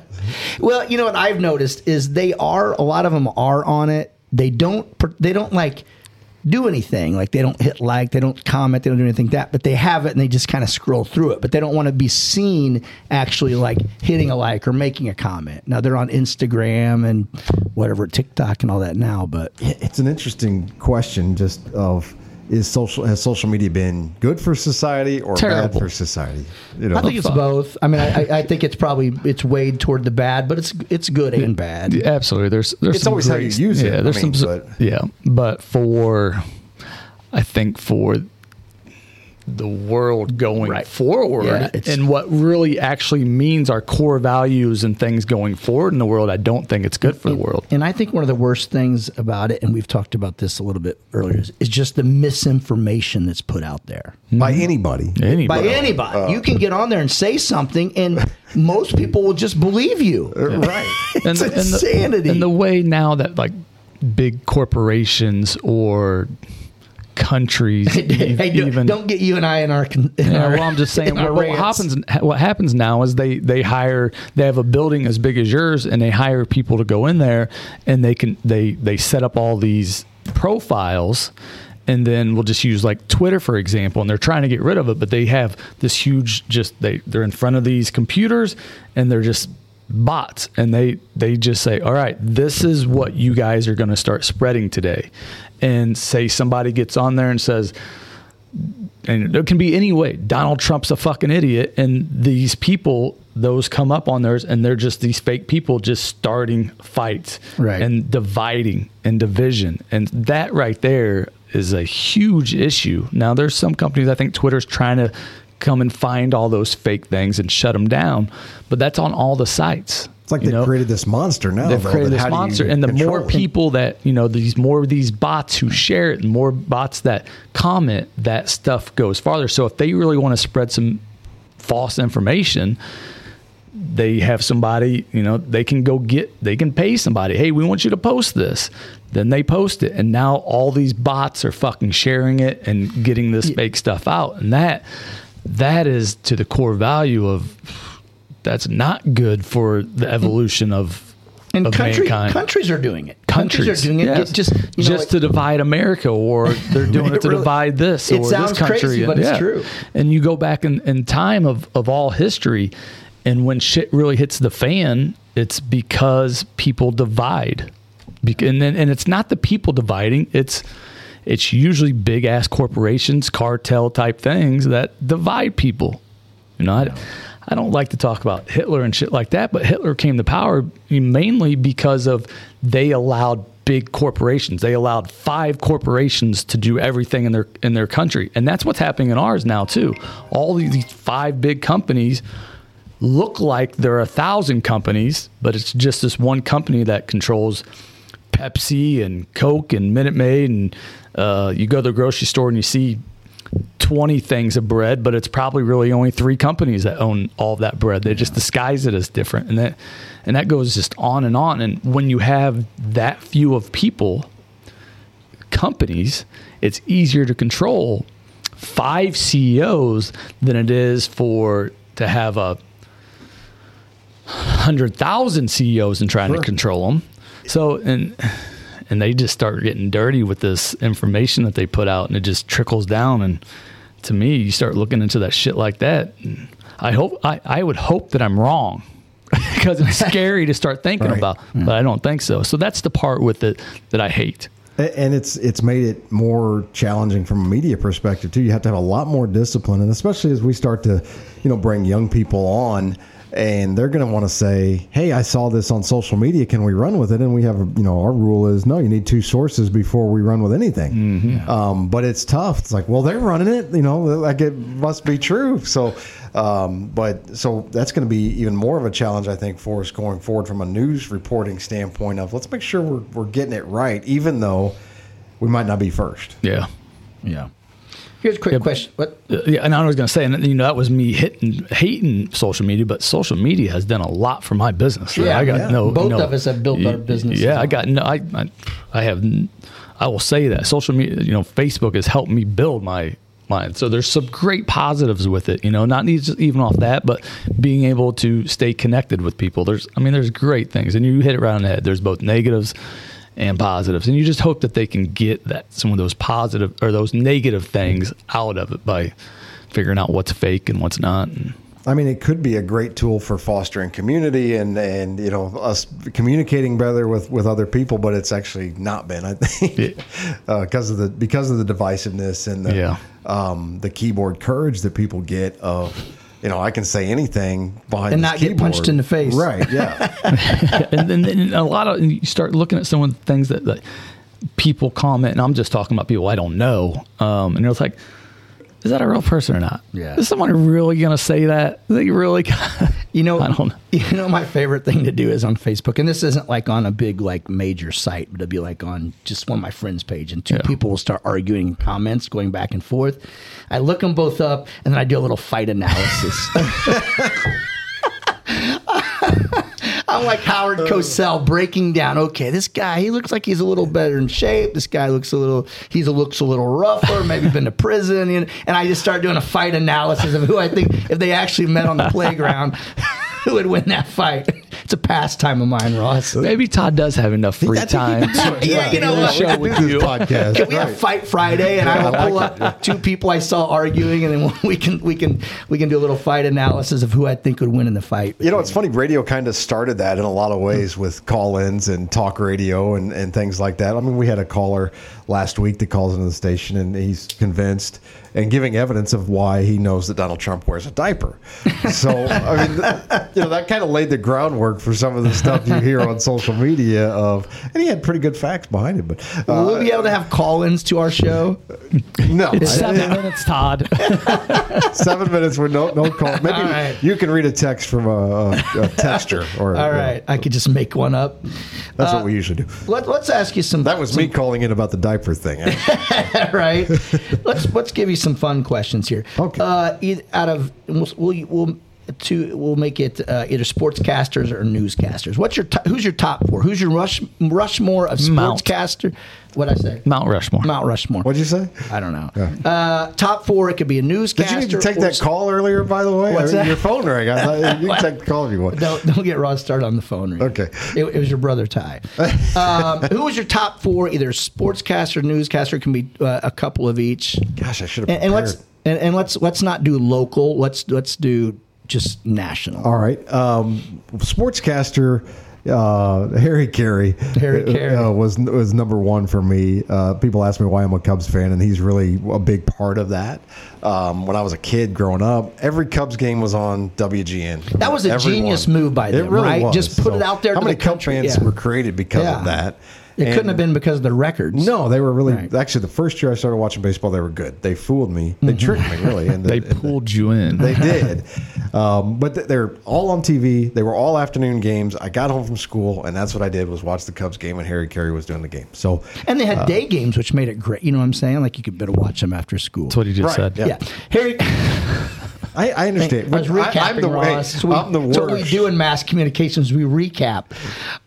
Well, you know what I've noticed is they are a lot of them are on it. They don't they don't like do anything. Like they don't hit like, they don't comment, they don't do anything like that, but they have it and they just kind of scroll through it. But they don't want to be seen actually like hitting a like or making a comment. Now they're on Instagram and whatever TikTok and all that now, but it's an interesting question. Just of is social has social media been good for society or bad for society? You know, I think it's both. I mean, I, I- I think it's probably it's weighed toward the bad, but it's it's good and bad. Yeah, Absolutely. There's there's It's some always how you great- use it, Yeah, I there's mean, some but- yeah, but for I think for the world going Right. forward Yeah, and what really actually means our core values and things going forward in the world, I don't think it's good for the world. And I think one of the worst things about it, and we've talked about this a little bit earlier, is, is just the misinformation that's put out there by anybody. Anybody. by anybody. Uh, you can get on there and say something, and most people will just believe you. Uh, right. It's and, the, insanity. and the way now that like big corporations or countries hey, don't- even don't get you and I in our. In Yeah, our well, I'm just saying in what, what happens. What happens now is they they hire. They have a building as big as yours, and they hire people to go in there, and they can they they set up all these profiles. And then we'll just use like Twitter for example, and they're trying to get rid of it, but they have this huge just they they're in front of these computers, and they're just bots, and they they just say, all right, this is what you guys are going to start spreading today, and say somebody gets on there and says, and it can be any way. Donald Trump's a fucking idiot, and these people, those come up on theirs, and they're just these fake people just starting fights Right. and dividing and division, and that right there is a huge issue. Now, there's some companies I think Twitter's trying to come and find all those fake things and shut them down, but that's on all the sites. It's like they know? created this monster now. They've though, created this how do you monster, and the more it? people that you know, these more of these bots who share it, and more bots that comment, that stuff goes farther. So if they really want to spread some false information, they have somebody, you know, they can go get, they can pay somebody. Hey, we want you to post this. Then they post it, and now all these bots are fucking sharing it and getting this fake stuff out, and that that is to the core value of that's not good for the evolution of and country, mankind. countries are doing it. Countries, are doing it. yes. Just you know, just like- to divide America, or they're doing it, It to really- divide this it or sounds this country. crazy, but it's true. And you go back in, in time of, of all history, and when shit really hits the fan, it's because people divide. And then, and it's not the people dividing; it's it's usually big ass corporations, cartel type things that divide people. You know, I, I don't like to talk about Hitler and shit like that, but Hitler came to power mainly because of they allowed big corporations. They allowed five corporations to do everything in their in their country, and that's what's happening in ours now too. All these five big companies look like there are a thousand companies, but it's just this one company that controls Pepsi and Coke and Minute Maid, and uh, you go to the grocery store and you see 20 things of bread, but it's probably really only three companies that own all of that bread. They just disguise it as different. And that and that goes just on and on. And when you have that few of people, companies, it's easier to control five CEOs than it is for to have a hundred thousand CEOs and trying Sure. to control them. So and and they just start getting dirty with this information that they put out, and it just trickles down. And to me, you start looking into that shit like that. I hope I, I would hope that I'm wrong because it's scary to start thinking Right. about, mm. but I don't think so. So that's the part with it that I hate. And it's it's made it more challenging from a media perspective too. You have to have a lot more discipline, and especially as we start to, you know, bring young people on, and they're going to want to say, "Hey, I saw this on social media. Can we run with it?" And we have, you know, our rule is no. You need two sources before we run with anything. Um, but it's tough. It's like, well, they're running it. You know, like it must be true. So, um, but so that's going to be even more of a challenge, I think, for us going forward from a news reporting standpoint. Of let's make sure we're we're getting it right, even though we might not be first. Yeah. Yeah. Here's a quick question. What? Uh, yeah, and I was going to say, and you know, that was me hitting, hating social media, but social media has done a lot for my business. Yeah, I got yeah. no. Both no- of us have built our businesses Yeah, I got no. I, I, I have. I will say that social media, you know, Facebook has helped me build my mine. So there's some great positives with it. You know, not even off that, but being able to stay connected with people. There's, I mean, there's great things, and you hit it right on the head. There's both negatives and positives, and you just hope that they can get that some of those positive or those negative things out of it by figuring out what's fake and what's not. And, I mean, it could be a great tool for fostering community and and you know us communicating better with with other people, but it's actually not been. I think because of the because of the divisiveness and the Yeah. um, the keyboard courage that people get of. You know, I can say anything behind And not get punched in the face. right? Yeah, and then a lot of and you start looking at some of the things that, that people comment, and I'm just talking about people I don't know, um, and it's like, is that a real person or not? Yeah. is someone really gonna say that? Is they really? You know, I don't know. You know, my favorite thing to do is on Facebook, and this isn't like on a big like major site, but it'd be like on just one of my friends' page, and two Yeah. people will start arguing in comments, going back and forth. I look them both up, and then I do a little fight analysis. I'm like Howard uh. Cosell breaking down. Okay, this guy he looks like he's a little better in shape. This guy looks a little he's a, looks a little rougher. Maybe been to prison. You know, and I just start doing a fight analysis of who I think if they actually met on the playground, who would win that fight. It's a pastime of mine, Ross. Maybe Todd does have enough free time. he- to Yeah, you know a what? show with you. podcast. Can we have. Fight Friday, and I will pull up two people I saw arguing, and then we can we can we can do a little fight analysis of who I think would win in the fight. You know, it's funny. Radio kind of started that in a lot of ways with call-ins and talk radio and, and things like that. I mean, we had a caller last week that calls into the station and he's convinced and giving evidence of why he knows that Donald Trump wears a diaper. So, I mean, you know, that kind of laid the groundwork for some of the stuff you hear on social media of, and he had pretty good facts behind it. But Will uh, we be able to have call-ins to our show? no, It's seven minutes, Todd. seven minutes with no no call. Maybe All right. you can read a text from a, a, a texture or All right, I could just make one up. That's what we usually do. Let, let's ask you some. That was me calling in about the diaper thing. right. let's let's give you some fun questions here. Okay. Uh, out of we'll we'll, we'll to we'll make it uh, either sportscasters or newscasters. What's your to- who's your top four? Who's your rush Rushmore of Mount. sportscaster? What I say? Mount Rushmore. Mount Rushmore. What'd you say? I don't know. Uh, top four. It could be a newscaster. Did you need to take that s- call earlier? By the way, What's I mean, that? your phone rang. I thought you can take the call if you want. Don't, don't get Rod started on the phone. Ring. Okay. It, it was your brother Ty. um, who was your top four? Either sportscaster, newscaster. It can be uh, a couple of each. Gosh, I should have. And, and let's and, and let's let's not do local. Let's let's do just national. All right, um, sportscaster. Uh, Harry Caray, Harry uh, Caray. uh, was was number one for me. Uh, people ask me why I'm a Cubs fan, and he's really a big part of that. Um, when I was a kid growing up, every Cubs game was on WGN. That was a Every genius move by them, It really right? was. Just put it out there How to many the Cub country, fans yeah. were created because Yeah. of that? It couldn't have been because of the records. No, they were really Right. actually the first year I started watching baseball. They were good. They fooled me. They tricked me really. And the- They and the- pulled you in. They did, um, but they're all on TV. They were all afternoon games. I got home from school, and that's what I did was watch the Cubs game when Harry Caray was doing the game. So And they had day games, which made it great. You know what I'm saying? Like you could better watch them after school. That's what he just Right, said. yeah. yeah. Harry, I, I understand. I was recapping I, am the, hey, Ross. So we, I'm the That's what we do in mass communications. We recap.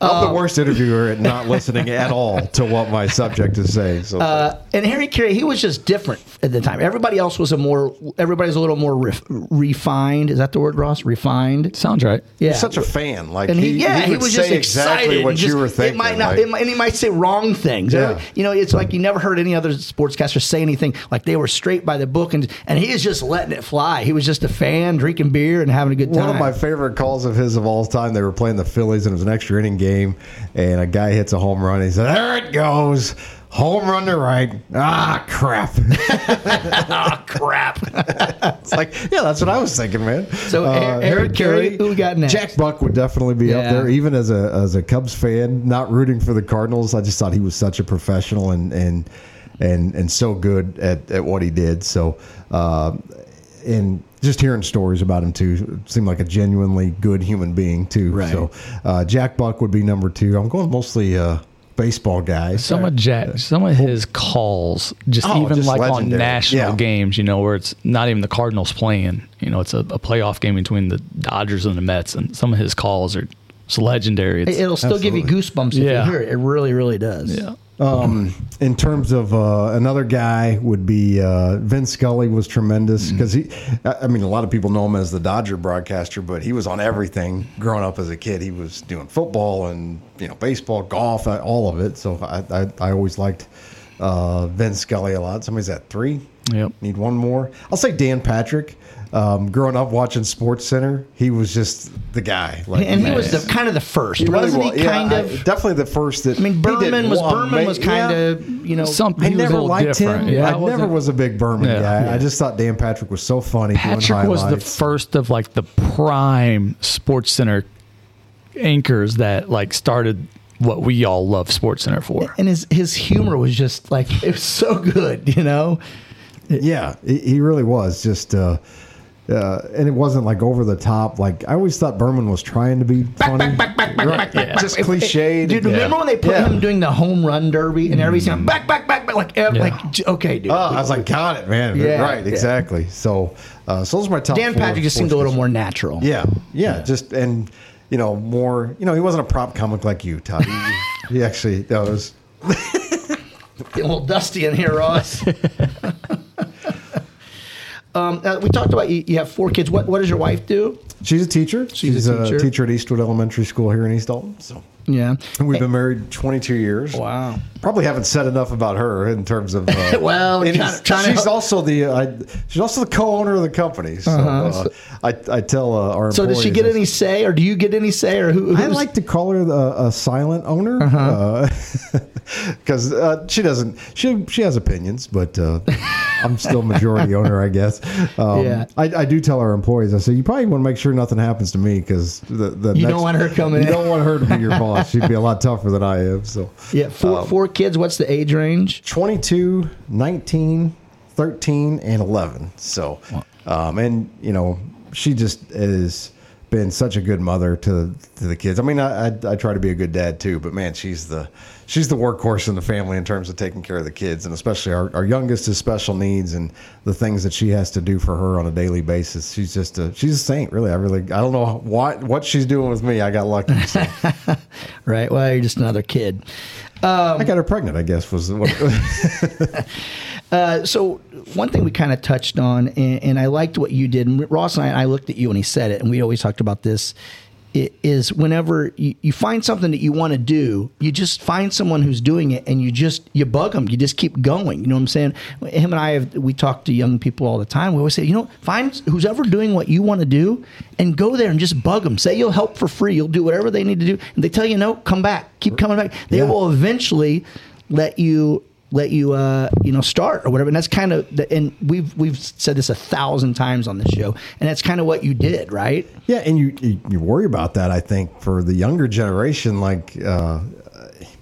I'm the worst interviewer at not listening at all to what my subject is saying. So Uh, and Harry Caray, he was just different at the time. Everybody else was a more, everybody's a little more ref, refined. Is that the word, Ross? Refined. Sounds right. Yeah. you're such a fan. Like and he, yeah, he, would was say just exactly what just- you were thinking. It might not, like- it might, and he might say wrong things. Yeah. You know, it's like you never heard any other sportscaster say anything like they were straight by the book, and and he is just letting it fly. He was just a fan, drinking beer and having a good time. One of my favorite calls of his of all time. They were playing the Phillies, and it was an extra inning game. And a guy hits a home run. And he said, "There it goes, home run to right." Ah, crap! oh crap! it's like, yeah, that's what I was thinking, man. Uh, So, Eric- Eric Carey, who we got next? Jack Buck would definitely be up there, even as a as a Cubs fan, not rooting for the Cardinals. I just thought he was such a professional and and and and so good at, at what he did. So, uh, and just hearing stories about him too seemed like a genuinely good human being too. Right. So, uh, Jack Buck would be number two. I'm going mostly uh, baseball guys. Some of Jack, some of his calls, just Oh, even just like on national Yeah. games, you know, where it's not even the Cardinals playing. You know, it's a, a playoff game between the Dodgers and the Mets, and some of his calls are it's legendary. It's, It'll still give you goosebumps if Yeah. you hear it. It really, really does. yeah. Um, in terms of uh, another guy would be uh, Vin Scully was tremendous because he. I I mean, a lot of people know him as the Dodger broadcaster, but he was on everything growing up as a kid. He was doing football and you know baseball, golf, uh, all of it. So I I, I always liked uh, Vin Scully a lot. Somebody's at three. Yep. Need one more. I'll say Dan Patrick. Um, growing up watching Sports Center, he was just the guy. Like, And he was the kind of the first, really wasn't was. he? Yeah, Kind I- of. definitely the first that. I mean, he Berman was one Berman ma- was kind yeah. of you know something. I He never liked different. him. Yeah, I I never wasn't- a big Berman Yeah. guy. Yeah. I just thought Dan Patrick was so funny. doing Patrick was the first of like the prime Sports Center anchors that like started what we all love Sports Center for. and his his humor was just like it was so good, you know. Yeah, he, he really was just. Uh, uh, and it wasn't like over the top. Like I always thought Berman was trying to be funny, Right. just cliched. Dude, remember when they put Yeah. him doing the home run derby and everybody's saying back, back, back, back, like, ev- Yeah. like, j- okay, dude. Oh, I was like, got it, man. Yeah, right, yeah. exactly. So, uh, so those are my top. Dan four Patrick just seemed a little sports more natural. Yeah, yeah, just and you know more. You know, he wasn't a prop comic like you, Todd. He, he actually that was. Getting a little dusty in here, Ross. um, uh, we talked about you, you have four kids. What what does your wife do? She's a teacher. She's, a teacher. a teacher at Eastwood Elementary School here in East Alton. So, Yeah. and we've been married 22 years. Wow. Probably haven't said enough about her in terms of. Uh, Well, and trying- trying she's also the uh, she's also the co-owner of the company. So uh, I I tell uh, our Uh-huh. So does she get any say, or do you get any say, or who? I like to call her the, a silent owner Uh-huh. because uh, she doesn't. She she has opinions, but uh, I'm still majority owner, I guess. Um, Yeah. I, I do tell our employees. I say you probably want to make sure nothing happens to me because the, the You next- don't want her coming You in. don't want her to be your boss. She'd be a lot tougher than I am. So Yeah, four four kids. What's the age range? 22, 19, 13, and 11. So, um, and, you know, she just has been such a good mother to, to the kids. I mean, I, I, I try to be a good dad too, but man, she's the, she's the workhorse in the family in terms of taking care of the kids. And especially our, our youngest is special needs and the things that she has to do for her on a daily basis. She's just a, she's a saint, really. I really, I don't know what, what she's doing with me. I got lucky. So. Right. Well, you're just another kid. I got her pregnant, I guess was what, Uh, so one thing we kind of touched on, and, and I liked what you did. And Ross and I, I looked at you and he said it, and we always talked about this. Is whenever you, you find something that you want to do, you just find someone who's doing it, and you just you bug them. You just keep going. You know what I'm saying? Him and I have we talk to young people all the time. We always say, you know, find who's ever doing what you want to do, and go there and just bug them. Say you'll help for free. You'll do whatever they need to do, and they tell you no, come back. Keep coming back. They Yeah. will eventually let you let you uh, you know start or whatever. And that's kind of the, and we've we've said this a thousand times on the show, and that's kind of what you did, right? Yeah, and you you you worry about that. I think for the younger generation, like uh,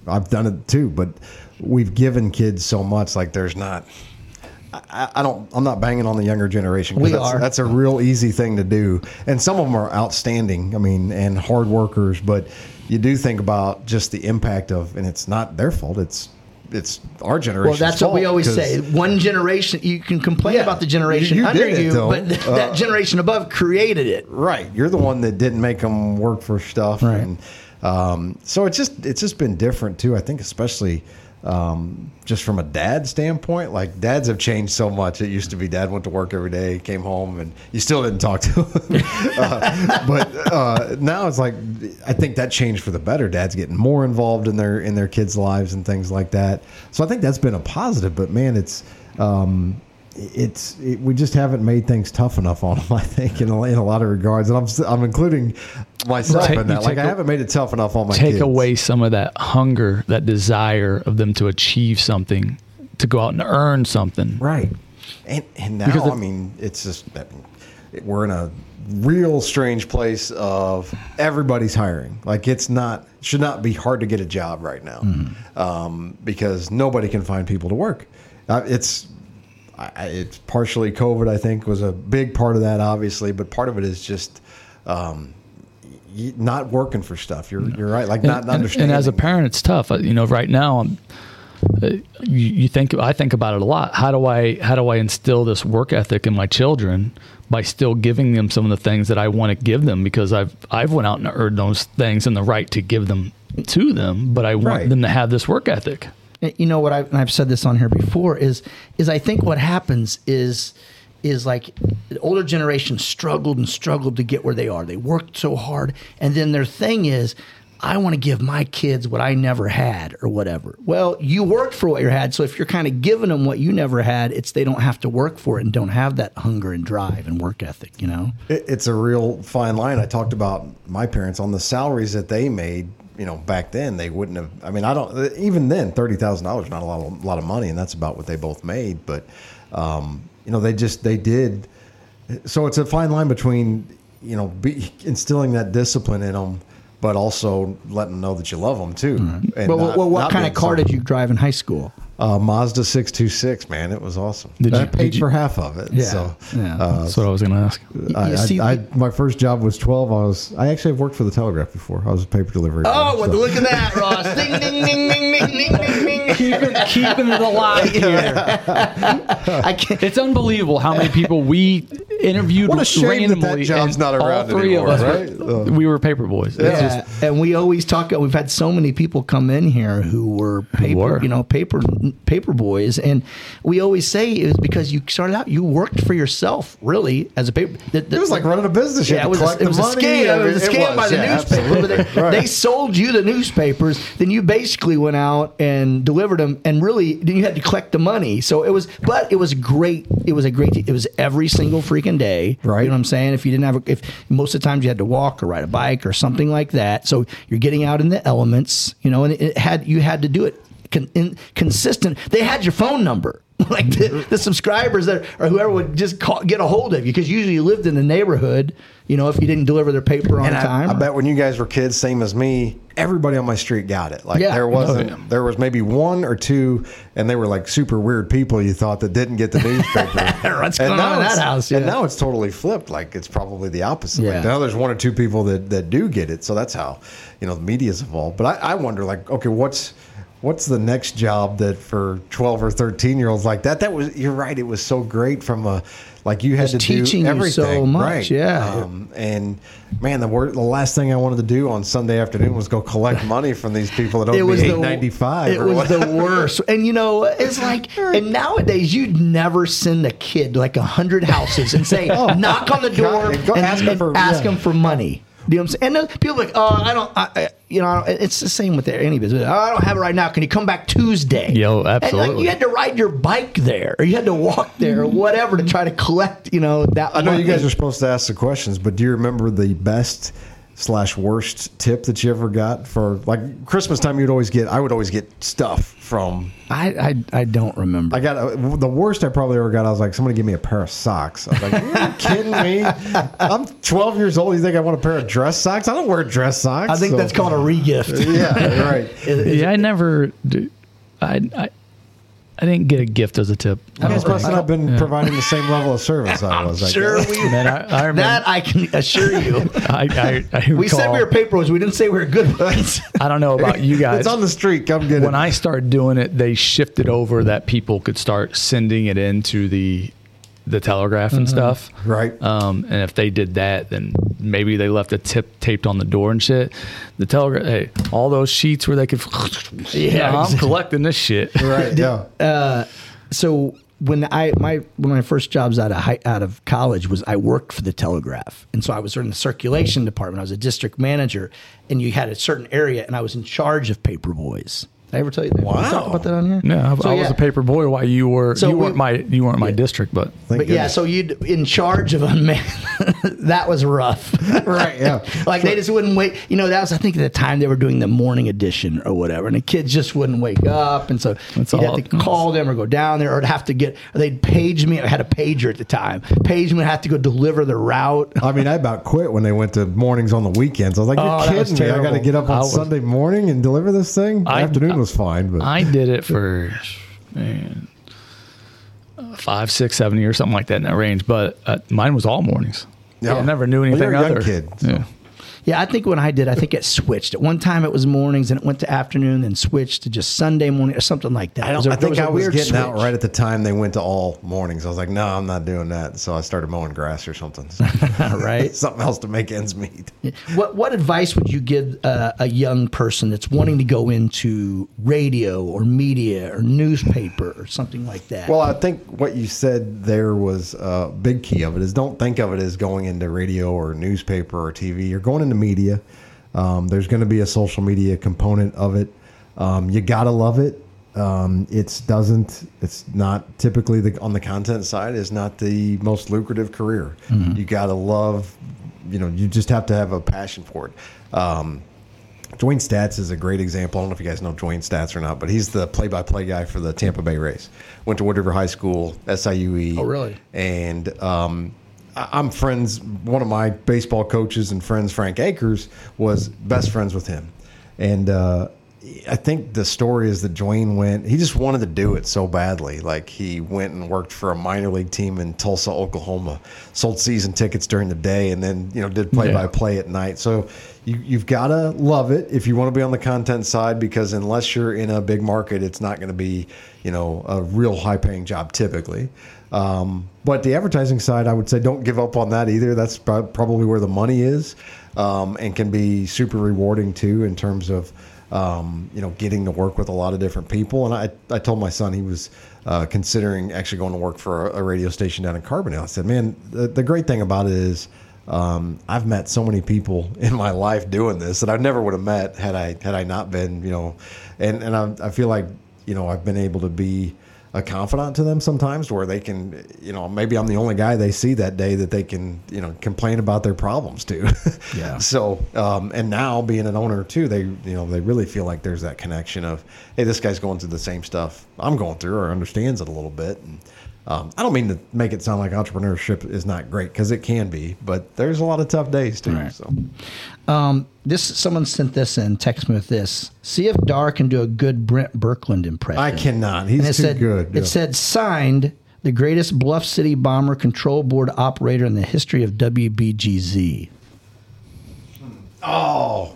I've done it too, but we've given kids so much. Like there's not. I, I don't. I'm not banging on the younger generation. We that's, are. That's a real easy thing to do, and some of them are outstanding. I mean, and hard workers. But you do think about just the impact of, and it's not their fault. It's it's our generation. Well, that's what we always say. One generation, you can complain Yeah. about the generation You- you under it, you, though. but th- Uh, that generation above created it. Right. You're the one that didn't make them work for stuff. Right. And um, so it's just it's just been different too. I think especially um, just from a dad standpoint, like dads have changed so much. It used to be dad went to work every day, came home, and you still didn't talk to him. uh, but uh, now it's like I think that changed for the better. Dad's getting more involved in their in their kids' lives and things like that. So I think that's been a positive. But man, it's um, it's it, we just haven't made things tough enough on them. I think in a, in a lot of regards, and I'm I'm including myself in that. you Like I a- haven't made it tough enough on my take kids. away some of that hunger, that desire of them to achieve something, to go out and earn something. right. And and now Because I mean it's just that we're in a real strange place of everybody's hiring. Like it's not should not be hard to get a job right now um, because nobody can find people to work. Uh, it's I, it's partially COVID. I think was a big part of that, obviously, but part of it is just um, not working for stuff. You're you're right. Like not and, understanding. and as a parent, it's tough. Uh, You know, right now, I'm, uh, you, you think I think about it a lot. How do I how do I instill this work ethic in my children by still giving them some of the things that I want to give them because I've I've went out and earned those things and the right to give them to them, but I want Right. them to have this work ethic. You know what I've, I've said this on here before is is I think what happens is is like the older generation struggled and struggled to get where they are. They worked so hard, and then their thing is. I want to give my kids what I never had or whatever. Well, you worked for what you had. So if you're kind of giving them what you never had, it's they don't have to work for it and don't have that hunger and drive and work ethic, you know? It, it's a real fine line. I talked about my parents on the salaries that they made. You know, back then they wouldn't have. I mean, I don't. Even then, thirty thousand dollars not a lot, of, lot of money, and that's about what they both made. But um, you know, they just they did. So it's a fine line between you know be, instilling that discipline in them, but also letting them know that you love them too. And Well, not- well, what kind of car so- did you drive in high school? Uh, Mazda six two six. Man, it was awesome. Did I you- paid did you- for half of it. Yeah, So yeah. uh, That's what I was going to ask. I, You see- I, I, my first job was 12. I was, I actually have worked for the Telegraph before. I was a paper delivery. Oh, guy, well, so- look at that, Ross. ding, ding, ding, ding, ding, ding, ding, ding. keeping, keeping it alive here. I can't. It's unbelievable how many people we interviewed What a shame that that job's and not all around three anymore, of us, right? were, we were paper boys. It's Yeah, just- and we always talk. We've had so many people come in here who were paper, were. you know, paper paper boys, and we always say it was because you started out, you worked for yourself, really, as a paper. The, the, It was like running a business. Yeah, it was, a, it was the a scam. It was a scam by was, the yeah, newspaper. They. Right. they sold you the newspapers. Then you basically went out and delivered them, and really, then you had to collect the money. So it was, but it was great. It was a great. It was every single freaking day. Right. You know what I'm saying? If you didn't have, a, if most of the times you had to walk or ride a bike or something like that, so you're getting out in the elements. You know, and it had you had to do it con, in, consistent. They had your phone number. Like the, mm-hmm. the subscribers that or whoever would just call, get a hold of you because usually you lived in the neighborhood. You know, if you didn't deliver their paper on And I, time. I bet when you guys were kids, same as me, everybody on my street got it. Like Yeah. there wasn't, Oh, yeah. there was maybe one or two, and they were like super weird people you thought that didn't get the newspaper. What's And going on now in that it's- house? And now it's totally flipped. Like it's probably the opposite. Yeah. Like now there's one or two people that that do get it. So that's how you know the media's evolved. But I, I wonder, like, okay, what's what's the next job that for 12 or 13 year olds like that that was you're right it was so great from a like you had to teaching do everything so much, right. yeah. um, and man the word the last thing i wanted to do on sunday afternoon was go collect money from these people that owed it was me the 895 It or was what. the worst. And you know, it's like, and nowadays you'd never send a kid to like a hundred houses and say, knock on the door God, and ask and for- ask yeah. them for money. You know what I'm saying? And then people are like, oh, I don't, I, I- you know, I don't- it's the same with any business. Oh, I don't have it right now. Can you come back Tuesday? Yo, And like, absolutely. you had to ride your bike there, or you had to walk there, or whatever, to try to collect. You know that. i know you guys are supposed to ask the questions but do you remember the best slash worst tip that you ever got for like Christmas time? You'd always get. I would always get stuff from. I, I I don't remember. I got uh, the worst I probably ever got. I was like, somebody give me a pair of socks. I was like, are you kidding me? I'm 12 years old. You think I want a pair of dress socks? I don't wear dress socks. I think so- that's called a regift. Yeah, right. yeah, I never. do- I, I I didn't get a gift as a tip. You guys must I not have been yeah. providing the same level of service I was. I sure guess. we Man, I, I remember. that I can assure you. I, I, I We said we were paper boys. We didn't say we were good ones. I don't know about you guys. It's on the street. Come get when it. I started doing it, they shifted over that people could start sending it into the the telegraph and stuff. Right. Um, and if they did that, then maybe they left a tip taped on the door and shit. The telegraph, hey, all those sheets where they could, yeah, I'm exactly. collecting this shit. right. Yeah. so when I my one of my first jobs out of high, out of college was I worked for the Telegraph, and so I was in the circulation department. I was a district manager, and you had a certain area, and I was in charge of paper boys. Did I ever tell you that? Did I talk about that on here? No, I, So, I was yeah. a paper boy while you were. So you we- weren't my. You weren't my district, but Thank But yeah, so you'd in charge of unmanned. that was rough. Right, yeah. like they just wouldn't wait. You know, that was I think at the time they were doing the morning edition or whatever, and the kids just wouldn't wake up, and so That's you'd all- have to call them or go down there, or have to get. Or they'd page me. I had a pager at the time. Page me, and have to go deliver the route. I mean, I about quit when they went to mornings on the weekends. I was like, "You're Oh, kidding me! I got to get up on was- Sunday morning and deliver this thing." I- Afternoon was fine, but I did it for man, five, six, seven years, something like that in that range. But uh, mine was all mornings. Yeah. I never knew Well, anything young other. kid, so. Yeah. Yeah, I think when I did, I think it switched. At one time, it was mornings, and it went to afternoon, then switched to just Sunday morning or something like that. I, don't, was a- I think I was getting out right at the time they went to all mornings. I was like, "No, I'm not doing that." So I started mowing grass or something, right. something else to make ends meet. What what advice would you give uh, a young person that's wanting to go into radio or media or newspaper or something like that? Well, I think what you said there was a big key of it is don't think of it as going into radio or newspaper or TV. You're going into media. Um, there's going to be a social media component of it. Um, you gotta love it. Um, it's doesn't. It's not typically the on the content side is not the most lucrative career. You gotta love. You know, you just have to have a passion for it. Um, Dwayne Staats is a great example. I don't know if you guys know Dwayne Staats or not, but he's the play-by-play guy for the Tampa Bay Rays. Went to Wood River High School, SIUE. Oh, really? And um, I'm friends. One of my baseball coaches and friends, Frank Akers, was best friends with him. And uh, I think the story is that Dwayne went. He just wanted to do it so badly. Like he went and worked for a minor league team in Tulsa, Oklahoma. Sold season tickets during the day, and then you know did play-by-play at night. So you, you've got to love it if you want to be on the content side because unless you're in a big market, it's not going to be you know a real high-paying job typically. Um, but the advertising side, I would say, don't give up on that either. That's probably where the money is, um, and can be super rewarding too in terms of um, you know getting to work with a lot of different people. And I, I told my son he was uh, considering actually going to work for a, a radio station down in Carbondale. I said, man, the, the great thing about it is. Um, I've met so many people in my life doing this that I never would have met had I had I not been, you know, and and I, I feel like you know I've been able to be a confidant to them sometimes where they can you know maybe i'm the only guy they see that day that they can you know complain about their problems to Yeah. so um, and now being an owner too they you know they really feel like there's that connection of hey this guy's going through the same stuff i'm going through or understands it a little bit and um, i don't mean to make it sound like entrepreneurship is not great because it can be but there's a lot of tough days too Right. so um, this someone sent this in. Text me with this. See if Darr can do a good Brent Berkland impression. i cannot he's too said, good It yeah. said signed the greatest Bluff City bomber control board operator in the history of WBGZ. oh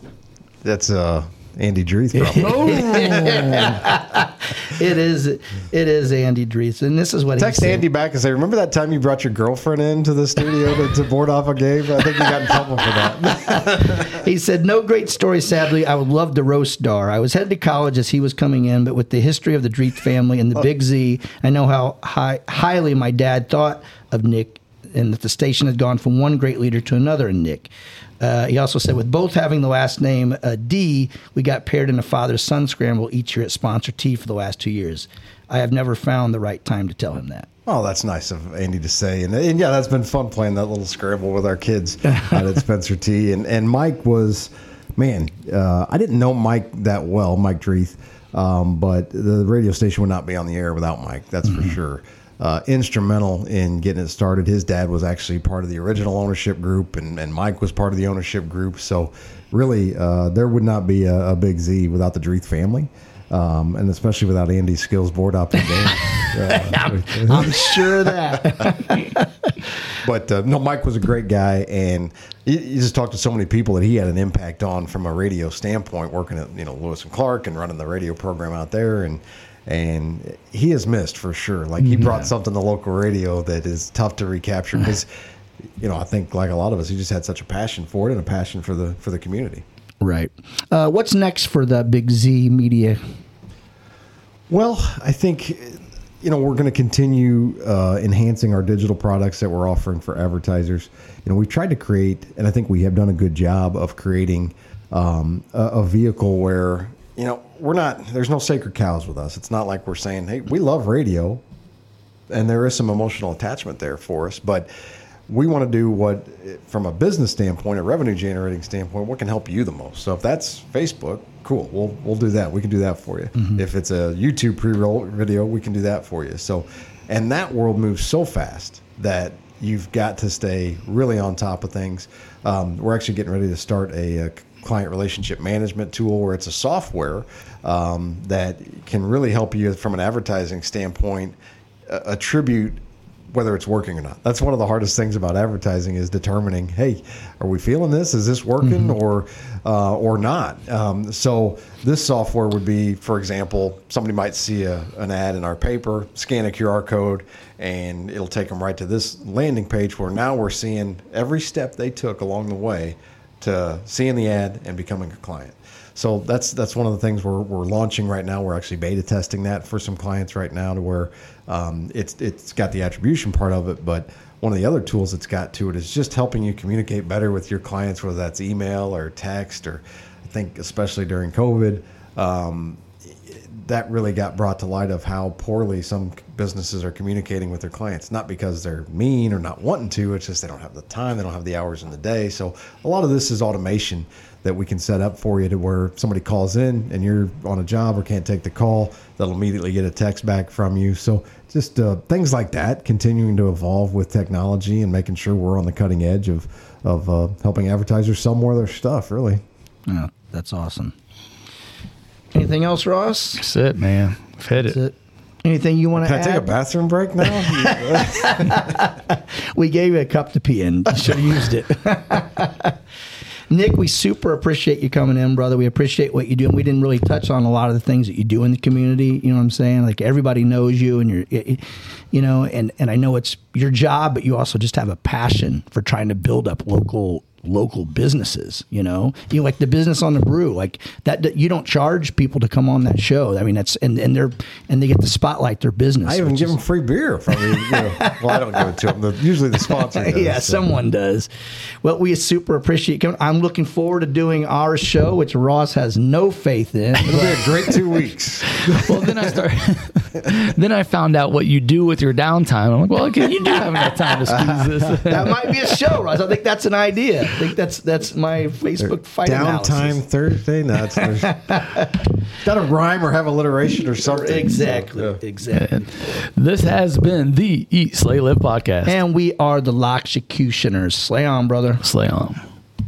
that's uh andy dreeth probably oh. It is. It is Andy Drees, and this is what Text he said. Text Andy back and say, "Remember that time you brought your girlfriend into the studio to, to board off a game? I think you got in trouble for that." He said, No great story, sadly. I would love to roast Darr. I was headed to college as he was coming in, but with the history of the Dreeth family and the Big Z, I know how high, highly my dad thought of Nick and that the station had gone from one great leader to another in Nick. Uh, he also said, with both having the last name uh, D, we got paired in a father son scramble each year at Spencer T for the last two years. I have never found the right time to tell him that. Oh, that's nice of Andy to say, and, and yeah, that's been fun playing that little scramble with our kids out at Spencer T. And and Mike was, man, uh, I didn't know Mike that well, Mike Dreeth, um, but the radio station would not be on the air without Mike. That's for sure. Uh, instrumental in getting it started. His dad was actually part of the original ownership group, and, and Mike was part of the ownership group. So, really, uh, there would not be a, a Big Z without the Dreeth family. Um, and especially without Andy's skills board up and down. I'm sure of that. But uh, no, Mike was a great guy, and you, you just talked to so many people that he had an impact on from a radio standpoint, working at you know Lewis and Clark and running the radio program out there, and and he is missed for sure. Like he brought something to local radio that is tough to recapture because you know I think like a lot of us, he just had such a passion for it and a passion for the for the community. right. Uh, what's next for the Big Z Media? Well, I think you know we're going to continue uh, enhancing our digital products that we're offering for advertisers. You know, we've tried to create, and I think we have done a good job of creating um, a, a vehicle where you know we're not. There's no sacred cows with us. It's not like we're saying, "Hey, we love radio," and there is some emotional attachment there for us, but. We want to do what, from a business standpoint, a revenue generating standpoint, what can help you the most. So if that's Facebook, cool. We'll we'll do that. We can do that for you. If it's a YouTube pre-roll video, we can do that for you. So, and that world moves so fast that you've got to stay really on top of things. Um, we're actually getting ready to start a, a client relationship management tool where it's a software um, that can really help you from an advertising standpoint uh, attribute whether it's working or not. That's one of the hardest things about advertising is determining, hey, are we feeling this? Is this working or uh, or not? Um, so this software would be, for example, somebody might see a, an ad in our paper, scan a QR code, and it'll take them right to this landing page where now we're seeing every step they took along the way to seeing the ad and becoming a client. So that's that's one of the things we're, we're launching right now. We're actually beta testing that for some clients right now, to where um, it's it's got the attribution part of it, but one of the other tools it's got to it is just helping you communicate better with your clients, whether that's email or text, or I think especially during COVID, um, that really got brought to light of how poorly some businesses are communicating with their clients. Not because they're mean or not wanting to, it's just they don't have the time, they don't have the hours in the day. So a lot of this is automation that we can set up for you to where somebody calls in and you're on a job or can't take the call, they'll immediately get a text back from you. So just uh, things like that, continuing to evolve with technology and making sure we're on the cutting edge of of uh, helping advertisers sell more of their stuff. Really. yeah, that's awesome. Anything else, Ross? That's it, man. We've hit it. That's it. Anything you want to Can I add? take a bathroom break now? We gave you a cup to pee in. You Should have used it. Nick, we super appreciate you coming in, brother. We appreciate what you do. And we didn't really touch on a lot of the things that you do in the community. You know what I'm saying? Like everybody knows you and you're, you know, and, and I know it's your job, but you also just have a passion for trying to build up local local businesses you know you know, like the business on the brew like that, that you don't charge people to come on that show i mean that's and, and they're and they get to spotlight their business I even give is- them free beer from you. you know. Well, I don't give it to them. The, usually the sponsor does. yeah, so. someone does. Well, we super appreciate coming. I'm looking forward to doing our show, which Ross has no faith in. It'll be a great two weeks. Well, then I start. then I found out what you do with your downtime. I'm like, well, okay, you do have enough time to squeeze this. that might be a show, Ross. I think that's an idea. I think that's that's my Facebook fight Downtime analysis. Thursday? No, it's there's got to rhyme or have alliteration or something. Exactly, yeah. exactly. This has been the Eat, Slay, Live podcast. And we are the Loxecutioners. Slay on, brother. Slay on.